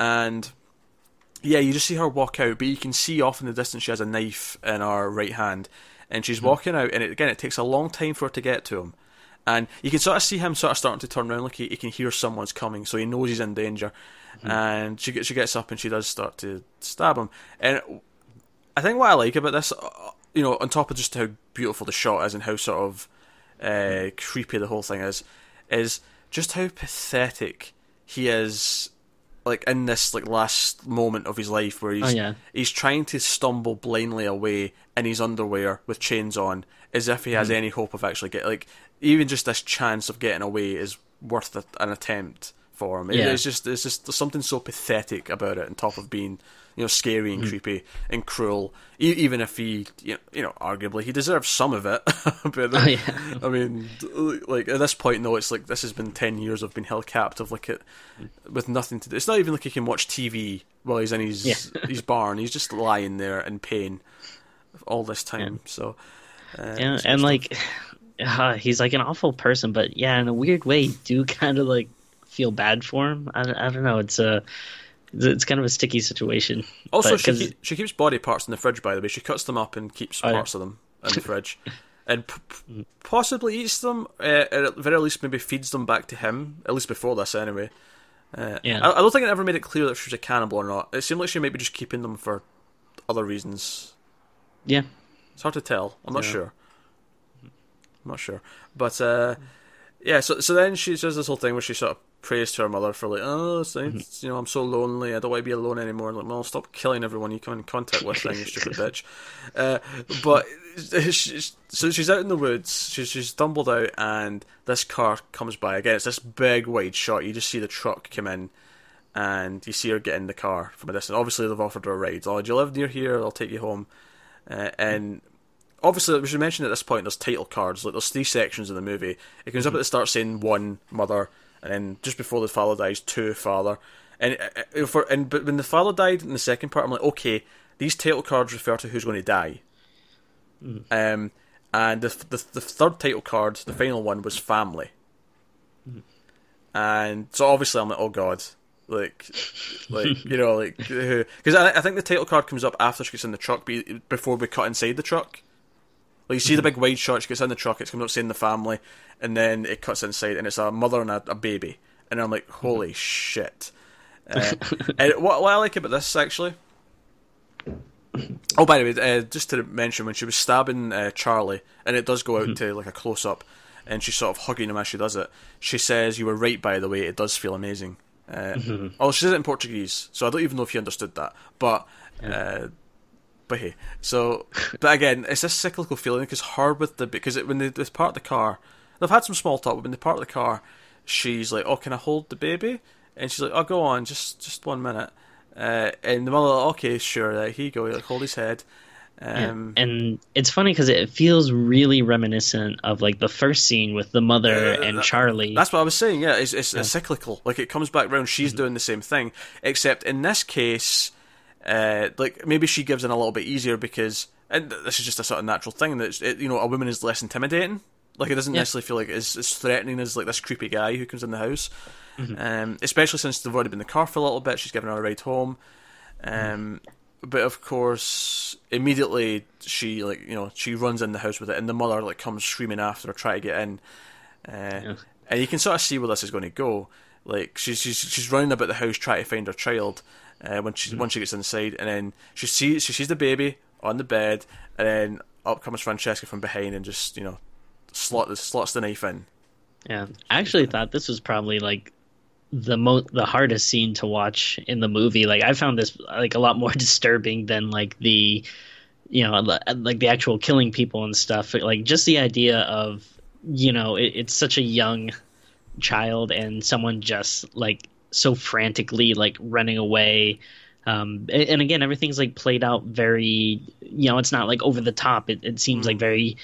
and yeah, you just see her walk out, but you can see off in the distance she has a knife in her right hand, and she's Mm-hmm. walking out, and it, again it takes a long time for her to get to him, and you can sort of see him sort of starting to turn around, like he, he can hear someone's coming, so he knows he's in danger, Mm-hmm. and she gets she gets up and she does start to stab him, and I think what I like about this, uh, you know, on top of just how beautiful the shot is and how sort of uh, creepy the whole thing is, is just how pathetic he is. Like in this like last moment of his life, where he's Oh, yeah. he's trying to stumble blindly away in his underwear with chains on, as if he has mm. any hope of actually get like even just this chance of getting away is worth a, an attempt for him. It- Yeah. It's just it's just there's something so pathetic about it, on top of being you know scary and mm. creepy and cruel. E- even if he you know, you know arguably he deserves some of it, but Oh, yeah. I mean like at this point though it's like this has been ten years of being held captive like it with nothing to do. It's not even like he can watch TV while he's in his Yeah. his barn. He's just lying there in pain all this time. So uh, Yeah, and like uh, he's like an awful person, but yeah, in a weird way, you do kind of like feel bad for him. I, I don't know. It's a it's, it's kind of a sticky situation. Also, But she, 'cause- keep, she keeps body parts in the fridge. By the way, she cuts them up and keeps Oh, yeah. parts of them in the fridge, and p- p- possibly eats them. Uh, or at the very least, maybe feeds them back to him. At least before this, anyway. Uh, Yeah. I, I don't think it ever made it clear that she was a cannibal or not. It seemed like she might be just keeping them for other reasons. yeah, It's hard to tell. I'm not Yeah. sure. I'm not sure, but uh, yeah. So so then she does this whole thing where she sort of prays to her mother for like, oh, it's, you know, I'm so lonely. I don't want to be alone anymore. Like, well, stop killing everyone you come in contact with, then you stupid bitch. Uh, but she's, so she's out in the woods. She's she's stumbled out, and this car comes by again. It's this big wide shot. You just see the truck come in. And you see her get in the car from a distance. Obviously, they've offered her a ride. Oh, do you live near here? I'll take you home. Uh, and obviously, we should mention at this point there's title cards. Like there's three sections in the movie. It comes up at the start saying one mother, and then just before the father dies, two father. And uh, uh, for and but when the father died in the second part, I'm like, okay, these title cards refer to who's going to die. Um, and the, the the third title card, the final one, was family. And so obviously I'm like, oh god, like, like you know, like because I, I think the title card comes up after she gets in the truck, be- before we cut inside the truck. Like you see the big wide shot, she gets in the truck, it's coming up saying the family, and then it cuts inside, and it's a mother and a, a baby, and I'm like, holy shit. Uh, and what, what I like about this actually. Oh, by the way, uh, just to mention, when she was stabbing uh, Charlie, and it does go out to like a close up, and she's sort of hugging him as she does it. She says, "You were right, by the way. It does feel amazing." Uh, Oh, she says it in Portuguese, so I don't even know if you understood that. But uh, but hey, so but again, it's this cyclical feeling because her with the because it, when they, they part the car, they've had some small talk, but when they part the car, she's like, "Oh, can I hold the baby?" And she's like, "Oh, go on, just just one minute." Uh, and the mother, like, "Okay, sure." Here you go. Like, hold his head. Um, yeah. And it's funny because it feels really reminiscent of like the first scene with the mother uh, and that, Charlie. That's what I was saying. Yeah, it's, it's, yeah. cyclical. Like it comes back around. She's mm-hmm. doing the same thing, except in this case, uh, like maybe she gives in a little bit easier because, and this is just a sort of natural thing that it, you know a woman is less intimidating. Like it doesn't yeah. necessarily feel like it's as threatening as like this creepy guy who comes in the house. Mm-hmm. Um, especially since they've already been in the car for a little bit. She's given her a ride home. Um, mm-hmm but of course, immediately she like you know she runs in the house with it, and the mother like comes screaming after her, try to get in, uh, yeah. and you can sort of see where this is going to go. Like she's she's she's running about the house trying to find her child. Uh, when she mm-hmm. once she gets inside, and then she sees she sees the baby on the bed, and then up comes Francesca from behind and just you know slot slots the knife in. Yeah, I actually thought this was probably like the mo the hardest scene to watch in the movie. Like I found this like a lot more disturbing than like the you know like the actual killing people and stuff. Like just the idea of you know it, it's such a young child and someone just like so frantically like running away. Um, and again, everything's like played out very, you know, it's not like over the top. It, it seems mm. like very,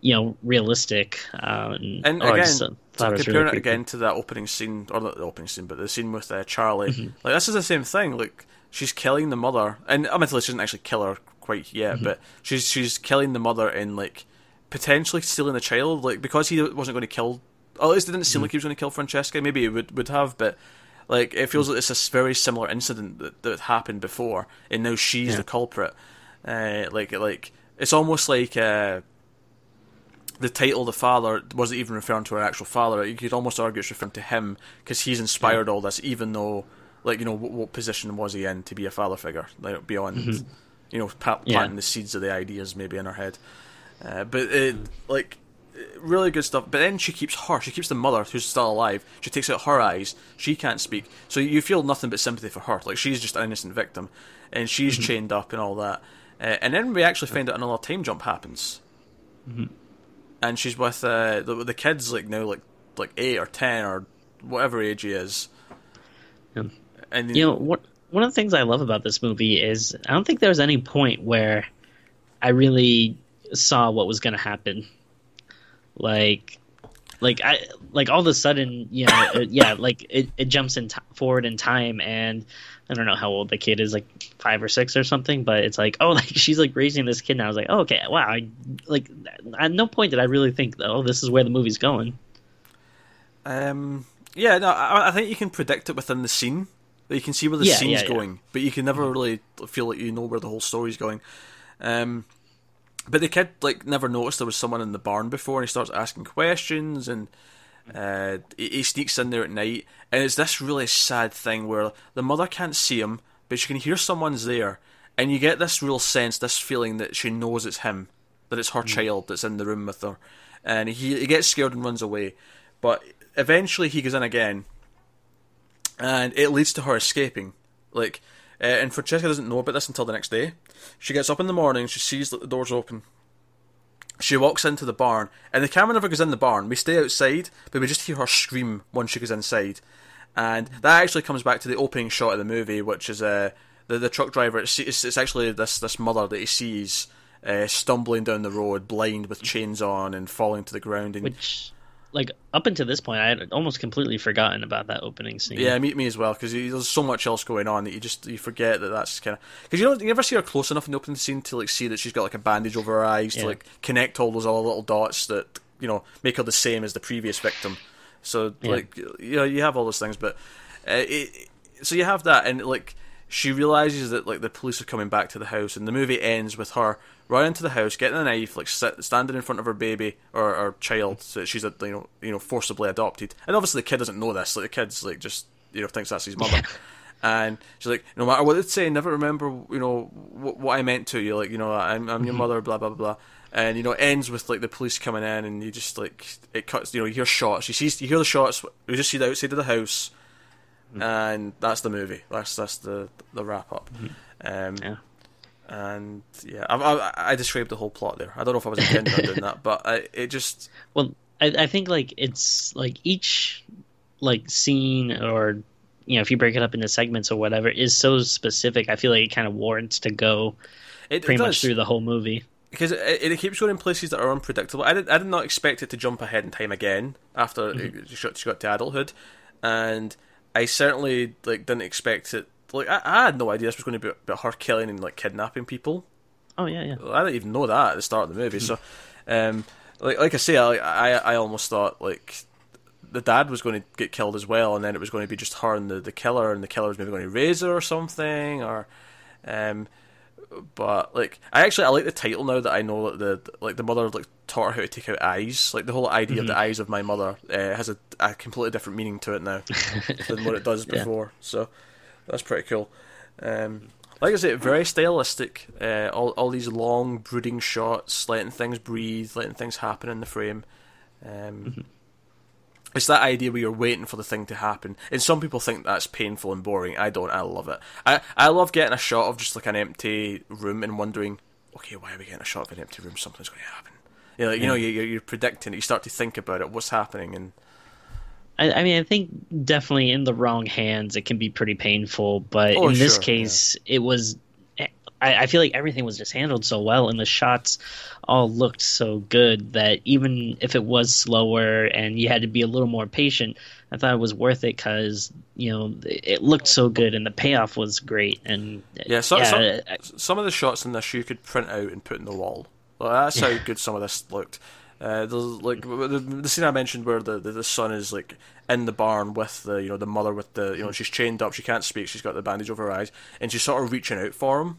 you know, realistic. Uh, and, and again, just, uh, so comparing really it again to that opening scene, or not the opening scene, but the scene with uh, Charlie, mm-hmm. like this is the same thing. Like she's killing the mother, and I admittedly she doesn't actually kill her quite yet, mm-hmm. but she's she's killing the mother and like potentially stealing the child, like because he wasn't going to kill. Or at least it didn't seem mm-hmm. like he was going to kill Francesca. Maybe he would would have, but like it feels like it's a very similar incident that, that happened before, and now she's yeah. the culprit. Uh, like like it's almost like. Uh, the title the father wasn't even referring to her actual father. You could almost argue it's referring to him because he's inspired yeah. all this, even though, like, you know, what, what, position was he in to be a father figure, like, beyond, mm-hmm. you know, planting yeah. the seeds of the ideas maybe in her head. Uh, but, it, like, really good stuff. But then she keeps her, she keeps the mother who's still alive, she takes out her eyes, she can't speak. So you feel nothing but sympathy for her. Like, she's just an innocent victim, and she's mm-hmm. chained up and all that. Uh, and then we actually find out another time jump happens. Mm-hmm and she's with uh, the the kids like now like like eight or ten or whatever age he is. Yeah. And you know what? One of the things I love about this movie is I don't think there was any point where I really saw what was going to happen. Like, like I like all of a sudden, you know, it, yeah, like it, it jumps in t- forward in time, and I don't know how old the kid is, like five or six or something, but it's like, oh, like she's like raising this kid now. I was like, oh, okay, wow. I like at no point did I really think, oh, this is where the movie's going. Um, yeah, no, I, I think you can predict it within the scene. You can see where the yeah, scene's yeah, going, but you can never really feel like you know where the whole story's going. Um, but the kid like never noticed there was someone in the barn before, and he starts asking questions and uh, he, he, sneaks in there at night, and it's this really sad thing where the mother can't see him, but she can hear someone's there, and you get this real sense, this feeling that she knows it's him, that it's her mm. child that's in the room with her, and he, he gets scared and runs away, but eventually he goes in again, and it leads to her escaping, like. Uh, and Francesca doesn't know about this until the next day. She gets up in the morning, she sees that the door's open, she walks into the barn, and the camera never goes in the barn. We stay outside, but we just hear her scream once she goes inside. And that actually comes back to the opening shot of the movie, which is uh, the the truck driver. It's, it's, it's actually this this mother that he sees uh, stumbling down the road, blind with chains on, and falling to the ground. And which like up until this point, I had almost completely forgotten about that opening scene. Yeah, meet me as well because there's so much else going on that you just you forget that that's kind of because you don't you never see her close enough in the opening scene to like see that she's got like a bandage over her eyes yeah. to like connect all those other little dots that you know make her the same as the previous victim. So yeah. like you know you have all those things, but uh, it, so you have that and like she realizes that like the police are coming back to the house, and the movie ends with her running into the house, getting a knife, like sit, standing in front of her baby or, or child, so she's a, you know you know forcibly adopted, and obviously the kid doesn't know this. Like the kid's like just you know thinks that's his mother. and she's like, no matter what they say, never remember, you know, what, what I meant to you. Like, you know, I'm, I'm your mm-hmm. mother, blah blah blah. And you know, it ends with like the police coming in, and you just like it cuts. You know, you hear shots. You see, you hear the shots. You just see the outside of the house, mm-hmm. and that's the movie. That's that's the the wrap up. Mm-hmm. Um, yeah. And yeah, I, I, I described the whole plot there. I don't know if I was intending on doing that, but I, it just well, I, I think like it's like each like scene or you know if you break it up into segments or whatever is so specific. I feel like it kind of warrants to go it, pretty it much through the whole movie because it, it, keeps going in places that are unpredictable. I did I did not expect it to jump ahead in time again after mm-hmm. she, got, she got to adulthood, and I certainly like didn't expect it. Like I, I had no idea this was going to be about her killing and like kidnapping people. Oh yeah, yeah. I didn't even know that at the start of the movie. so, um, like like I say, I, I I almost thought like the dad was going to get killed as well, and then it was going to be just her and the, the killer, and the killer was maybe going to raise her or something, or um, but like I actually I like the title now that I know that the like the mother like taught her how to take out eyes. Like the whole idea mm-hmm. of the mm-hmm. eyes of my mother uh, has a, a completely different meaning to it now than what it does before. So that's pretty cool. Um, like I said, very stylistic. Uh, all all these long brooding shots, letting things breathe, letting things happen in the frame. Um, mm-hmm it's that idea where you're waiting for the thing to happen. And some people think that's painful and boring. I don't. I love it. I I love getting a shot of just like an empty room and wondering, okay, why are we getting a shot of an empty room? Something's going to happen. You know, like, yeah. you know, you're, you're predicting it. You start to think about it. What's happening? And I, I, mean, I think definitely in the wrong hands, it can be pretty painful. But oh, in this case, yeah. it was I, I, feel like everything was just handled so well, and the shots all looked so good that even if it was slower and you had to be a little more patient, I thought it was worth it because you know it looked so good and the payoff was great. And yeah, so, yeah some, some, of the shots in this you could print out and put in the wall. Well, that's how good some of this looked. Uh, like the, the, scene I mentioned where the, the, the son is like in the barn with the you know the mother with the you know she's chained up she can't speak she's got the bandage over her eyes and she's sort of reaching out for him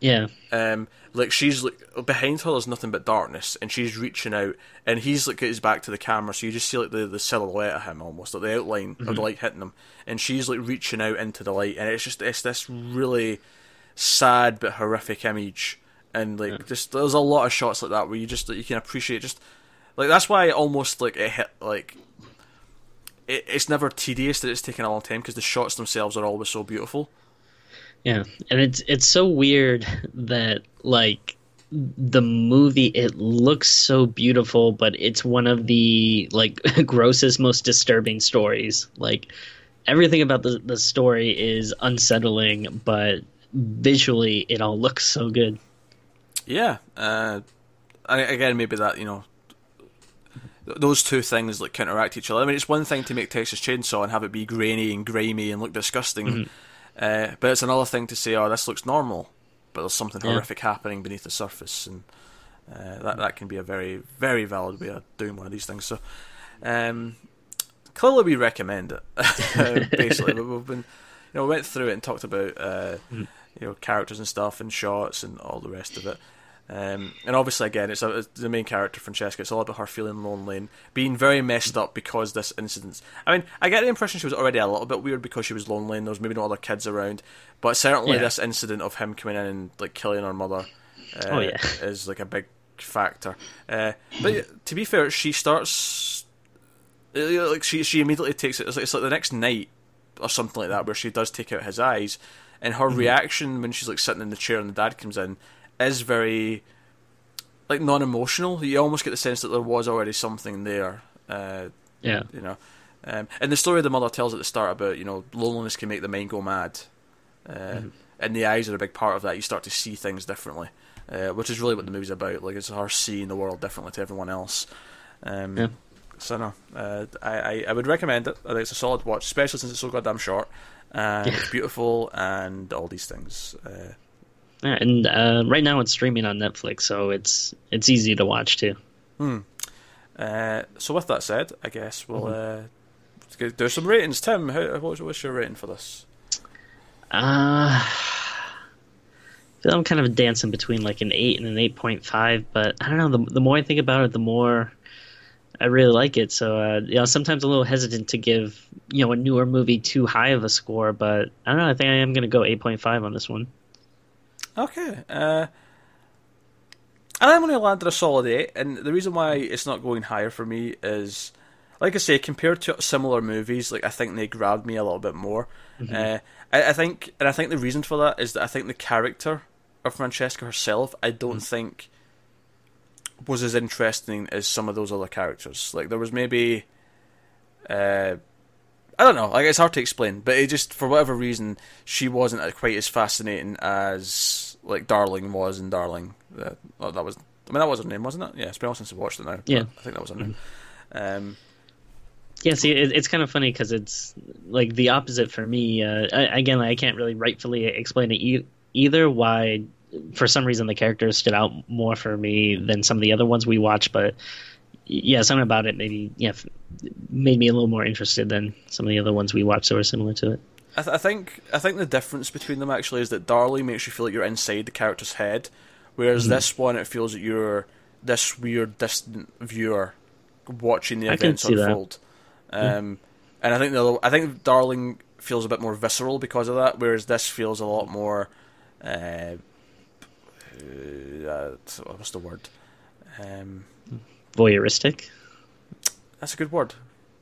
yeah. Um, like she's like behind her, there's nothing but darkness, and she's reaching out, and he's like his back to the camera, so you just see like the, the silhouette of him almost, like the outline mm-hmm. of the mm-hmm. light hitting him, and she's like reaching out into the light, and it's just it's this really sad but horrific image, and like yeah. just there's a lot of shots like that where you just you can appreciate just like that's why almost like it hit like it, it's never tedious that it's taken a long time because the shots themselves are always so beautiful. Yeah, and it's it's so weird that like the movie it looks so beautiful, but it's one of the like grossest, most disturbing stories. Like everything about the the story is unsettling, but visually it all looks so good. Yeah, uh, again, maybe that you know those two things like counteract each other. I mean, it's one thing to make Texas Chainsaw and have it be grainy and grimy and look disgusting. Mm-hmm uh, but it's another thing to say, oh, this looks normal, but there's something yeah. horrific happening beneath the surface, and uh, that that can be a very very valid way of doing one of these things. So, um, clearly, we recommend it. basically, we've been, you know, we went through it and talked about, uh, mm. you know, characters and stuff and shots and all the rest of it. Um, and obviously, again, it's, a, it's, the main character, Francesca. It's all about her feeling lonely and being very messed up because this incident. I mean, I get the impression she was already a little bit weird because she was lonely and there was maybe no other kids around. But certainly, yeah. this incident of him coming in and like killing her mother uh, oh, yeah. is like a big factor. Uh, but to be fair, she starts like she she immediately takes it. It's like, it's like the next night or something like that where she does take out his eyes, and her mm-hmm. reaction when she's like sitting in the chair and the dad comes in is very like non-emotional. You almost get the sense that there was already something there. Uh, yeah, you know. Um, and the story the mother tells at the start about you know loneliness can make the mind go mad, uh, mm-hmm. and the eyes are a big part of that. You start to see things differently, uh, which is really what the movie's about. Like it's her seeing the world differently to everyone else. Um, yeah. So no, uh, I, I, would recommend it. I think it's a solid watch, especially since it's so goddamn short and yeah. it's beautiful and all these things. Yeah, and uh, right now it's streaming on Netflix, so it's it's easy to watch too. Hmm. Uh, so with that said, I guess we'll mm-hmm. uh, do some ratings. Tim, how, what's, what's your rating for this? Uh, I'm kind of dancing between like an eight and an eight point five, but I don't know. The the more I think about it, the more I really like it. So uh, you know, sometimes I'm a little hesitant to give you know a newer movie too high of a score, but I don't know. I think I am going to go eight point five on this one. Okay. Uh, and I'm going to land at a solid 8, and the reason why it's not going higher for me is, like I say, compared to similar movies, like I think they grabbed me a little bit more. Mm-hmm. Uh, I, I, think, and I think the reason for that is that I think the character of Francesca herself, I don't mm. think was as interesting as some of those other characters. Like there was maybe, uh, I don't know. Like it's hard to explain, but it just for whatever reason she wasn't quite as fascinating as like Darling was in Darling. Uh, oh, that was. I mean, that was her name, wasn't it? Yeah, it's been a while since I watched it now. Yeah, I think that was her name. Mm-hmm. Um, yeah, see, it, it's kind of funny because it's like the opposite for me. Uh, I, again, like, I can't really rightfully explain it e- either. Why, for some reason, the characters stood out more for me than some of the other ones we watched. But yeah, something about it maybe yeah made me a little more interested than some of the other ones we watched that were similar to it. I, th- I think I think the difference between them actually is that Darling makes you feel like you're inside the character's head, whereas mm-hmm. this one it feels that you're this weird distant viewer watching the events unfold. Um, and I think the I think Darling feels a bit more visceral because of that, whereas this feels a lot more. Uh, uh, what's the word? Um, Voyeuristic. That's a good word.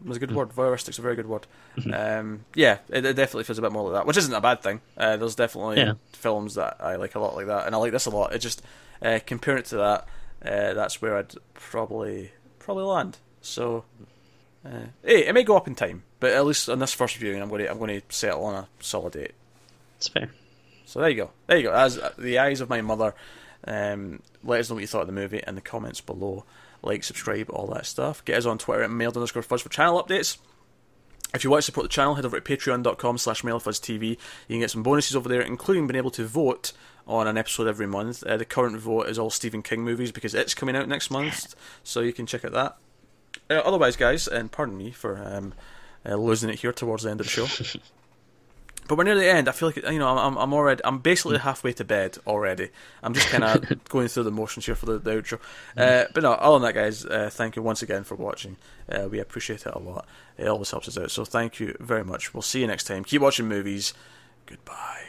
It's a good word. Voyeuristic's a very good word. Mm-hmm. Um, yeah, it, it, definitely feels a bit more like that, which isn't a bad thing. Uh, there's definitely yeah. films that I like a lot like that, and I like this a lot. It just uh, comparing it to that, uh, that's where I'd probably probably land. So uh, hey, it may go up in time, but at least on this first viewing, I'm going to I'm going to settle on a solid eight. It's fair. So there you go. There you go. As uh, the eyes of my mother. Um, let us know what you thought of the movie in the comments below. Like, subscribe, all that stuff. Get us on Twitter at mailed underscore fuzz for channel updates. If you want to support the channel, head over to patreon.com slash TV. You can get some bonuses over there, including being able to vote on an episode every month. Uh, the current vote is all Stephen King movies because it's coming out next month, so you can check out that. Uh, otherwise, guys, and pardon me for um, uh, losing it here towards the end of the show. but we're near the end. I feel like you know I'm I'm already I'm basically halfway to bed already. I'm just kind of going through the motions here for the, the outro. Uh, but no, all in that, guys. Uh, thank you once again for watching. Uh, we appreciate it a lot. It always helps us out. So thank you very much. We'll see you next time. Keep watching movies. Goodbye.